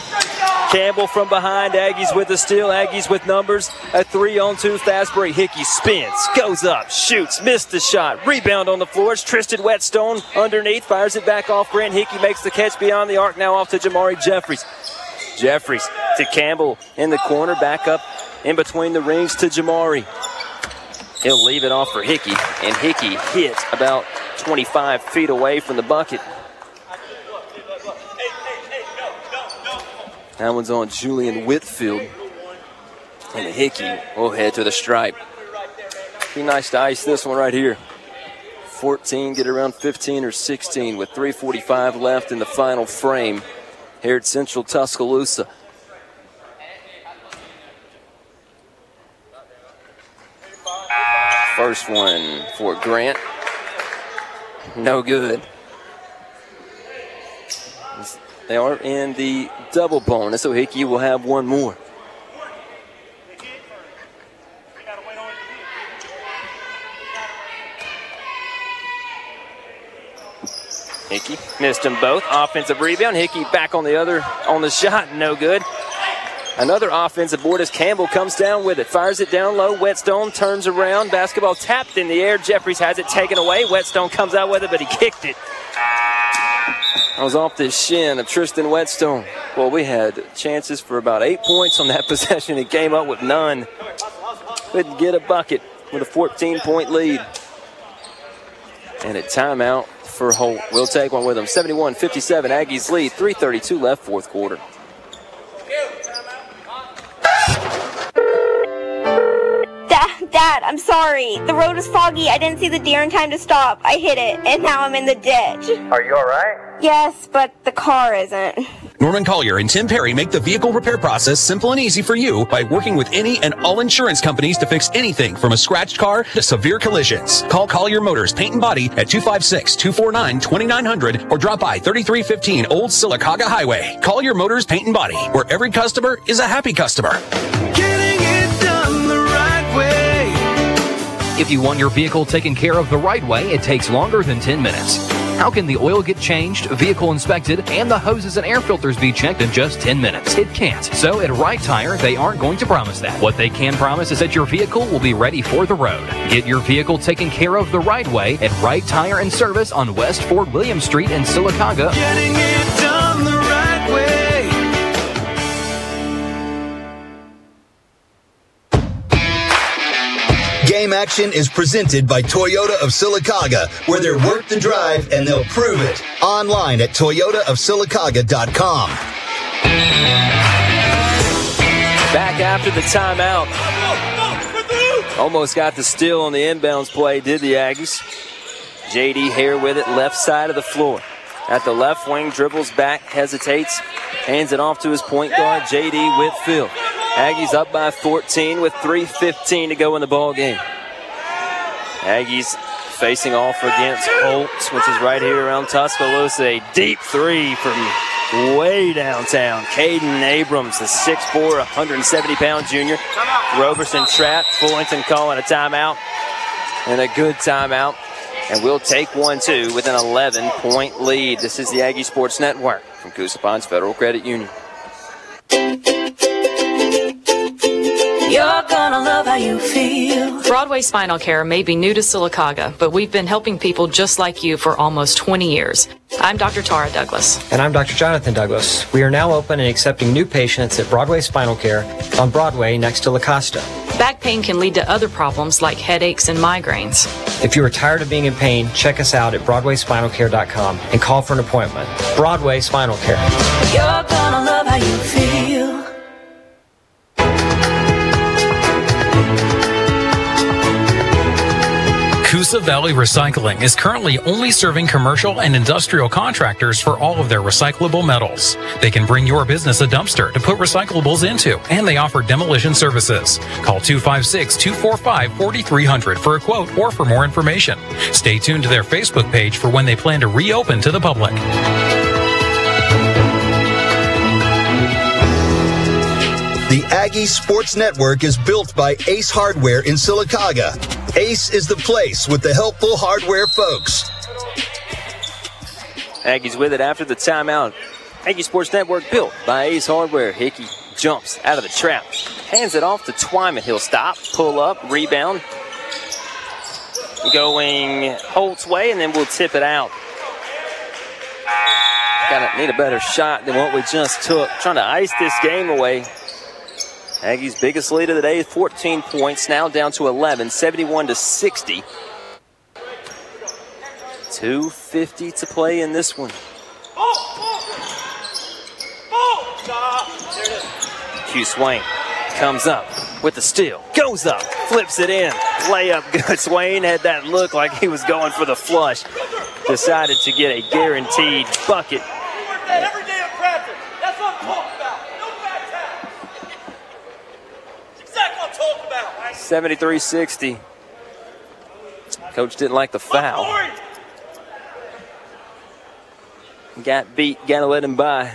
Campbell from behind. Aggies with the steal. Aggies with numbers. A three on two fast break. Hickey spins, goes up, shoots, missed the shot. Rebound on the floor. It's Tristan Whetstone underneath. Fires it back off. Grant Hickey makes the catch beyond the arc. Now off to Jamari Jeffries. Jeffries to Campbell in the corner. Back up in between the rings to Jamari. He'll leave it off for Hickey. And Hickey hits about 25 feet away from the bucket. That one's on Julian Whitfield. And Hickey will head to the stripe. Be nice to ice this one right here. 14, get around 15 or 16 with 3.45 left in the final frame here at Central Tuscaloosa. First one for Grant. No good. They are in the double bonus, so Hickey will have one more. Hickey missed them both. Offensive rebound. Hickey back on the other on the shot. No good. Another offensive board as Campbell comes down with it. Fires it down low. Whetstone turns around. Basketball tapped in the air. Jeffries has it taken away. Whetstone comes out with it, but he kicked it. I was off the shin of Tristan Whetstone. Well, we had chances for about eight points on that possession and came up with none. Couldn't get a bucket with a 14 point lead. And a timeout for Holt. We'll take one with them. 71 57. Aggies lead. 3.32 left, fourth quarter. Dad, Dad, I'm sorry. The road was foggy. I didn't see the deer in time to stop. I hit it, and now I'm in the ditch. Are you alright? Yes, but the car isn't. Norman Collier and Tim Perry make the vehicle repair process simple and easy for you by working with any and all insurance companies to fix anything from a scratched car to severe collisions. Call Collier Motors Paint and Body at 256-249-2900 or drop by 3315 Old Sylacauga Highway. Collier Motors Paint and Body, where every customer is a happy customer. If you want your vehicle taken care of the right way, it takes longer than 10 minutes. How can the oil get changed, vehicle inspected, and the hoses and air filters be checked in just 10 minutes? It can't. So at Wright Tire, they aren't going to promise that. What they can promise is that your vehicle will be ready for the road. Get your vehicle taken care of the right way at Wright Tire and Service on West Fort William Street in Sylacauga. Action is presented by Toyota of Sylacauga, where they're worth the drive and they'll prove it. Online at toyotaofsylacauga.com. Back after the timeout. Almost got the steal on the inbounds play, did the Aggies. JD Hare with it, left side of the floor. At the left wing, dribbles back, hesitates, hands it off to his point guard, JD Whitfield. Aggies up by 14 with 3.15 to go in the ball game. Aggies facing off against Holtz, which is right here around Tuscaloosa. A deep three from way downtown. Caden Abrams, the 6'4, 170 pound junior. Roberson trapped. Fullington calling a timeout. And a good timeout. And we'll take one, too, with an 11 point lead. This is the Aggie Sports Network from Coosa Pines Federal Credit Union. You're gonna love how you feel. Broadway Spinal Care may be new to Sylacauga, but we've been helping people just like you for almost 20 years. I'm Dr. Tara Douglas. And I'm Dr. Jonathan Douglas. We are now open and accepting new patients at Broadway Spinal Care on Broadway next to La Costa. Back pain can lead to other problems like headaches and migraines. If you are tired of being in pain, check us out at BroadwaySpinalCare.com and call for an appointment. Broadway Spinal Care. You're gonna love how you feel. Coosa Valley Recycling is currently only serving commercial and industrial contractors for all of their recyclable metals. They can bring your business a dumpster to put recyclables into, and they offer demolition services. Call 256 245 4300 for a quote or for more information. Stay tuned to their Facebook page for when they plan to reopen to the public. The Aggie Sports Network is built by Ace Hardware in Sylacauga. Ace is the place with the helpful hardware folks. Aggies with it after the timeout. Aggie Sports Network built by Ace Hardware. Hickey jumps out of the trap, hands it off to Twyman. He'll stop, pull up, rebound. Going Holt's way, and then we'll tip it out. Gotta need a better shot than what we just took. Trying to ice this game away. Aggies' biggest lead of the day, 14 points, now down to 11, 71 to 60. 250 to play in this one. Q Swain comes up with the steal, goes up, flips it in, layup good. Swain had that look like he was going for the flush. Decided to get a guaranteed bucket. Every day of practice. That's what I'm talking about. No back tap. That's exactly what I'm talking about. 73 60. Coach didn't like the foul. Got beat, gotta let him by.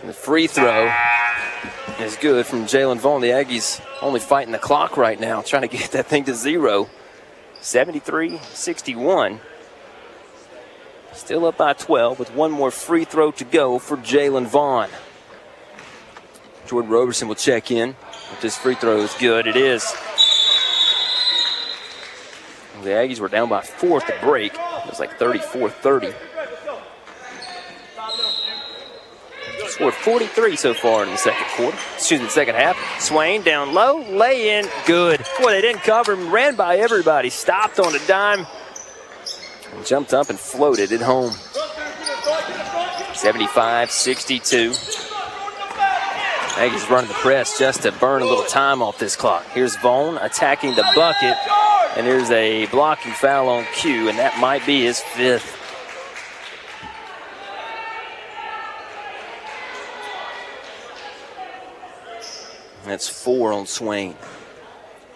And the free throw is good from Jalen Vaughn. The Aggies only fighting the clock right now, trying to get that thing to zero. 73 61. Still up by 12 with one more free throw to go for Jalen Vaughn. Jordan Roberson will check in. If this free throw is good, it is. The Aggies were down by four at the break. It was like 34 30. Scored 43 so far in the second quarter. Excuse me, second half. Swain down low, lay in, good. Boy, they didn't cover him, ran by everybody, stopped on a dime, jumped up and floated it home. 75 62. Aggies running the press just to burn a little time off this clock. Here's Vaughn attacking the bucket, and there's a blocking foul on Q, and that might be his fifth. That's four on Swain.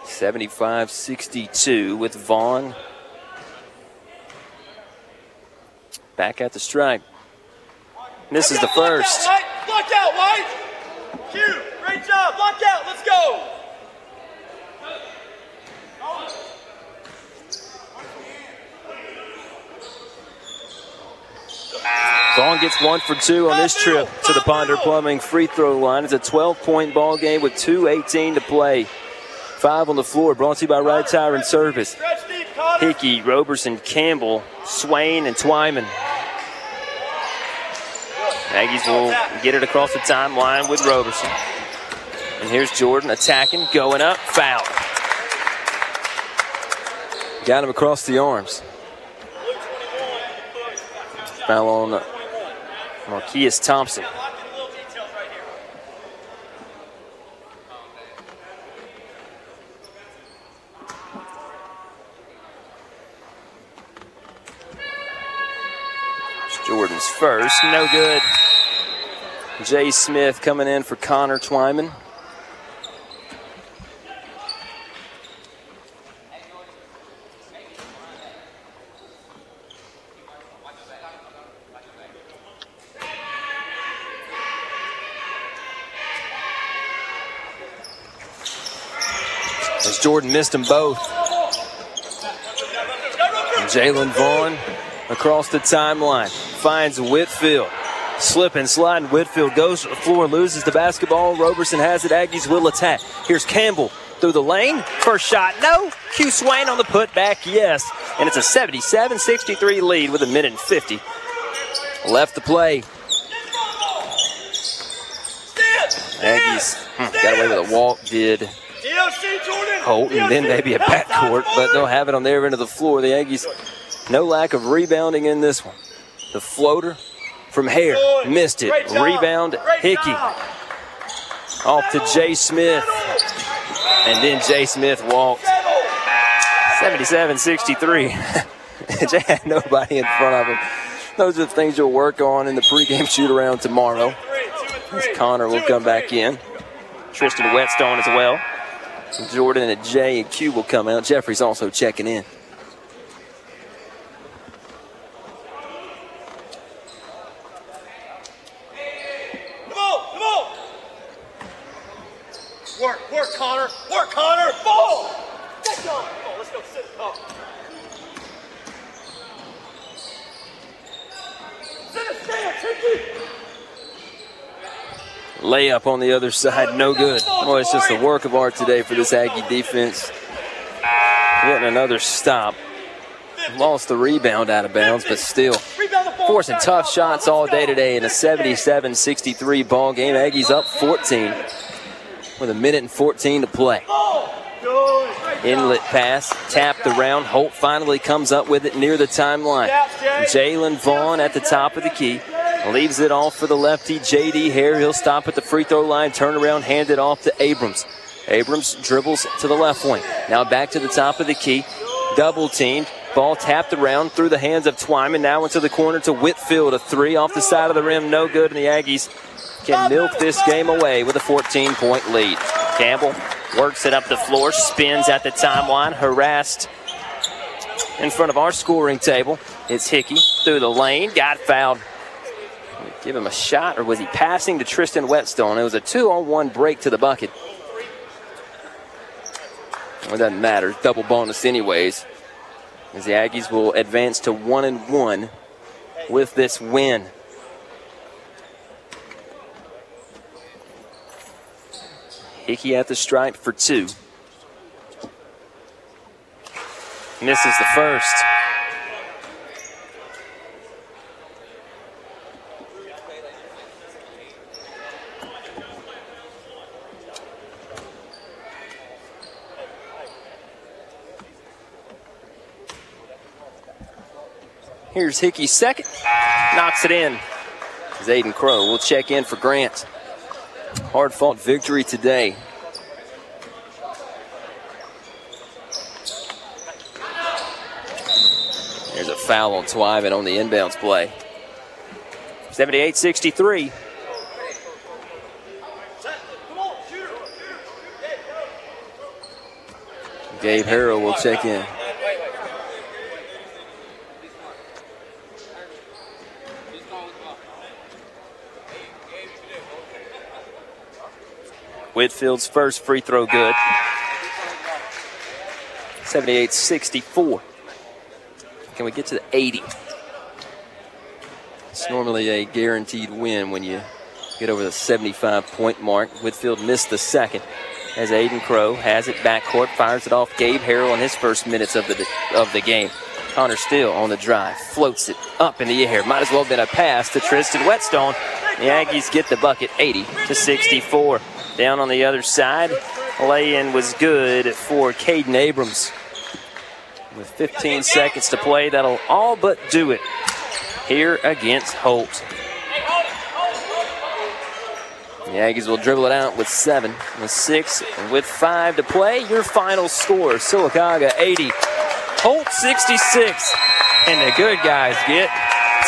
75 62 with Vaughn back at the stripe. Misses the first. Block out, White. Q, great job. Block out. Let's go. Vaughn gets one for two on this trip to the Ponder Plumbing free throw line. It's a 12 point ball game with 2.18 to play. Five on the floor, brought to you by Wright Tire and Service. Hickey, Roberson, Campbell, Swain, and Twyman. Aggies will get it across the timeline with Roberson. And here's Jordan attacking, going up, foul. Got him across the arms. Foul on uh, Marquise Thompson. Jordan's first, no good. Jay Smith coming in for Connor Twyman. As Jordan missed them both. Jalen Vaughn across the timeline finds Whitfield. Slip and slide, and Whitfield goes to the floor, and loses the basketball. Roberson has it. Aggies will attack. Here's Campbell through the lane. First shot, no. Q Swain on the putback, yes. And it's a 77 63 lead with a minute and 50 left to play. Aggies hmm, got away with a walk, did Holt, and then maybe a backcourt, but they'll have it on their end of the floor. The Aggies, no lack of rebounding in this one. The floater from Hare, missed it. Rebound, Hickey. Off to Jay Smith. And then Jay Smith walked. 77 63. Jay had nobody in front of him. Those are the things you'll work on in the pregame shoot around tomorrow. As Connor will come back in. Tristan Whetstone as well. Jordan and Jay and Q will come out. Jeffries also checking in. Come on, come on. Work, work, Connor. Work, Connor. Ball. On the other side, no good. Well, it's just a work of art today for this Aggie defense. Getting another stop. Lost the rebound out of bounds, but still forcing tough shots all day today in a 77-63 ball game. Aggies up 14 with a minute and 14 to play. Inlet pass, tapped around. Holt finally comes up with it near the timeline. Jalen Vaughn at the top of the key. Leaves it off for the lefty, J.D. Hare. He'll stop at the free throw line, turn around, hand it off to Abrams. Abrams dribbles to the left wing. Now back to the top of the key. Double teamed. Ball tapped around through the hands of Twyman. Now into the corner to Whitfield. A three off the side of the rim. No good. And the Aggies can milk this game away with a 14 point lead. Campbell works it up the floor, spins at the timeline, harassed in front of our scoring table. It's Hickey through the lane, got fouled. Give him a shot, or was he passing to Tristan Whetstone? It was a two on one break to the bucket. It doesn't matter. Double bonus, anyways. As the Aggies will advance to one and one with this win. Hickey at the stripe for two. Misses the first. Here's Hickey second. Knocks it in. Aiden Crow will check in for Grant. Hard fought victory today. There's a foul on Twyman on the inbounds play. 78 63. Gabe Harrell will check in. Whitfield's first free throw good. 78 64. Can we get to the 80? It's normally a guaranteed win when you get over the 75 point mark. Whitfield missed the second as Aiden Crow has it backcourt, fires it off Gabe Harrell in his first minutes of the of the game. Connor Steele on the drive, floats it up in the air. Might as well have been a pass to Tristan Whetstone. The Aggies get the bucket 80 to 64. Down on the other side, lay-in was good for Caden Abrams. With 15 seconds to play, that'll all but do it here against Holt. The Aggies will dribble it out with seven, with six, and with five to play. Your final score, Sylacauga 80, Holt 66. And the good guys get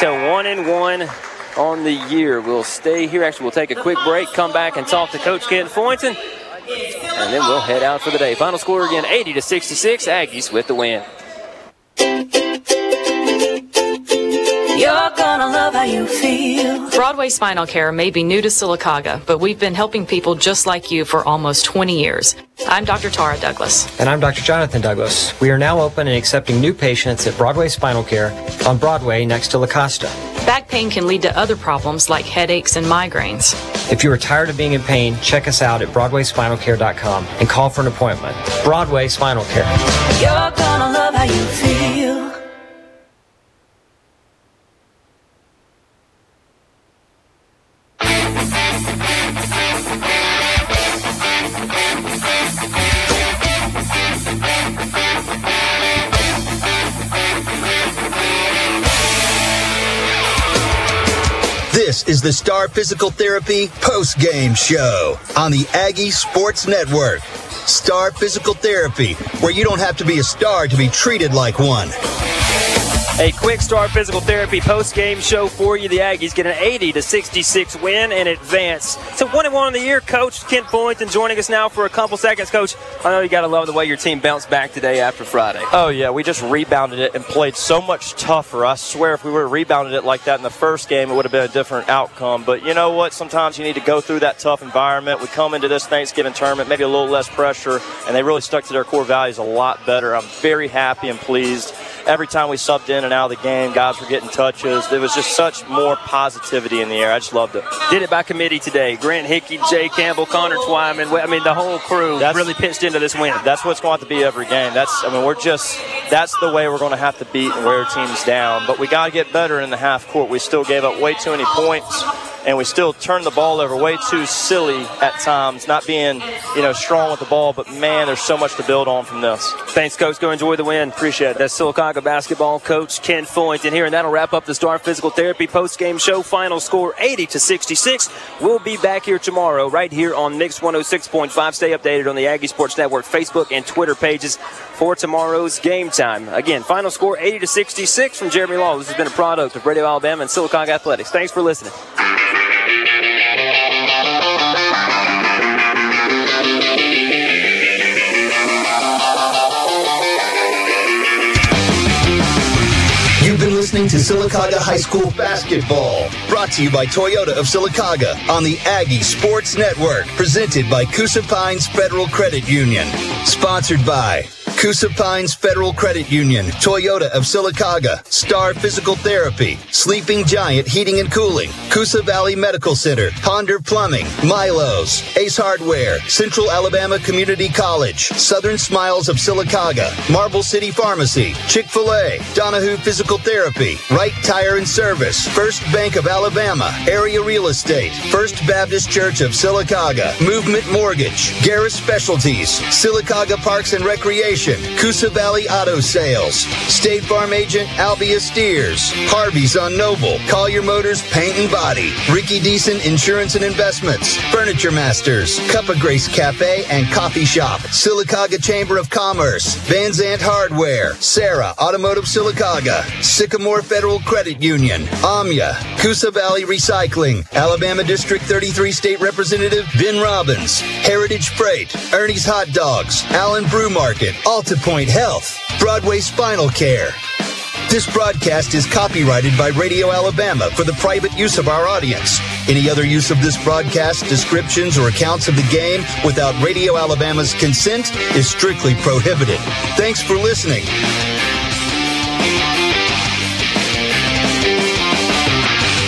to one and one on the year. We'll stay here. Actually, we'll take a quick break, come back and talk to Coach Kent Fullington, and then we'll head out for the day. Final score again 80 to 66. Aggies with the win. You're gonna love how you feel. Broadway Spinal Care may be new to Sylacauga, but we've been helping people just like you for almost 20 years. I'm Dr. Tara Douglas. And I'm Dr. Jonathan Douglas. We are now open and accepting new patients at Broadway Spinal Care on Broadway next to La Costa. Back pain can lead to other problems like headaches and migraines. If you are tired of being in pain, check us out at BroadwaySpinalCare.com and call for an appointment. Broadway Spinal Care. You're gonna love how you feel. This is the Star Physical Therapy post game show on the Aggie Sports Network. Star Physical Therapy, where you don't have to be a star to be treated like one. A quick Star Physical Therapy post-game show for you. The Aggies get an 80 to 66 win and advance to one and one in the year. Coach Kent Fullington joining us now for a couple seconds. Coach, I know you got to love the way your team bounced back today after Friday. Oh yeah, we just rebounded it and played so much tougher. I swear, if we would have rebounded it like that in the first game, it would have been a different outcome. But you know what? Sometimes you need to go through that tough environment. We come into this Thanksgiving tournament maybe a little less pressure, and they really stuck to their core values a lot better. I'm very happy and pleased. Every time we subbed in and out of the game, guys were getting touches. There was just such more positivity in the air. I just loved it. Did it by committee today. Grant Hickey, Jay Campbell, Connor Twyman. I mean, the whole crew that's, really pitched into this win. That's what's going to be every game. That's, I mean, we're just, that's the way we're going to have to beat and wear teams down. But we got to get better in the half court. We still gave up way too many points and we still turned the ball over way too silly at times, not being, you know, strong with the ball. But man, there's so much to build on from this. Thanks, Coach. Go enjoy the win. Appreciate it. That's Sylacauga basketball coach Kent Fullington here, and that'll wrap up the Star Physical Therapy post-game show. Final score 80 to 66. We'll be back here tomorrow, right here on Mix 106.5. Stay updated on the Aggie Sports Network Facebook and Twitter pages for tomorrow's game time. Again, final score 80 to 66 from Jeremy Law. This has been a product of Radio Alabama and Sylacauga Athletics. Thanks for listening. To Sylacauga High School basketball. Brought to you by Toyota of Sylacauga on the Aggie Sports Network. Presented by Coosa Pines Federal Credit Union. Sponsored by Coosa Pines Federal Credit Union, Toyota of Sylacauga, Star Physical Therapy, Sleeping Giant Heating and Cooling, Coosa Valley Medical Center, Ponder Plumbing, Milo's, Ace Hardware, Central Alabama Community College, Southern Smiles of Sylacauga, Marble City Pharmacy, Chick-fil-A, Donahue Physical Therapy, Wright Tire and Service, First Bank of Alabama, Area Real Estate, First Baptist Church of Sylacauga, Movement Mortgage, Garris Specialties, Sylacauga Parks and Recreation, Coosa Valley Auto Sales, State Farm Agent Albia Steers, Harvey's on Noble, Collier Motors Paint and Body, Ricky Deason Insurance and Investments, Furniture Masters, Cup of Grace Cafe and Coffee Shop, Sylacauga Chamber of Commerce, Van Zant Hardware, Sarah Automotive Sylacauga, Sycamore Federal Credit Union, Amya, Coosa Valley Recycling, Alabama District 33 State Representative Ben Robbins, Heritage Freight, Ernie's Hot Dogs, Allen Brew Market, AltaPointe Health, Broadway Spinal Care. This broadcast is copyrighted by Radio Alabama for the private use of our audience. Any other use of this broadcast, descriptions, or accounts of the game without Radio Alabama's consent is strictly prohibited. Thanks for listening.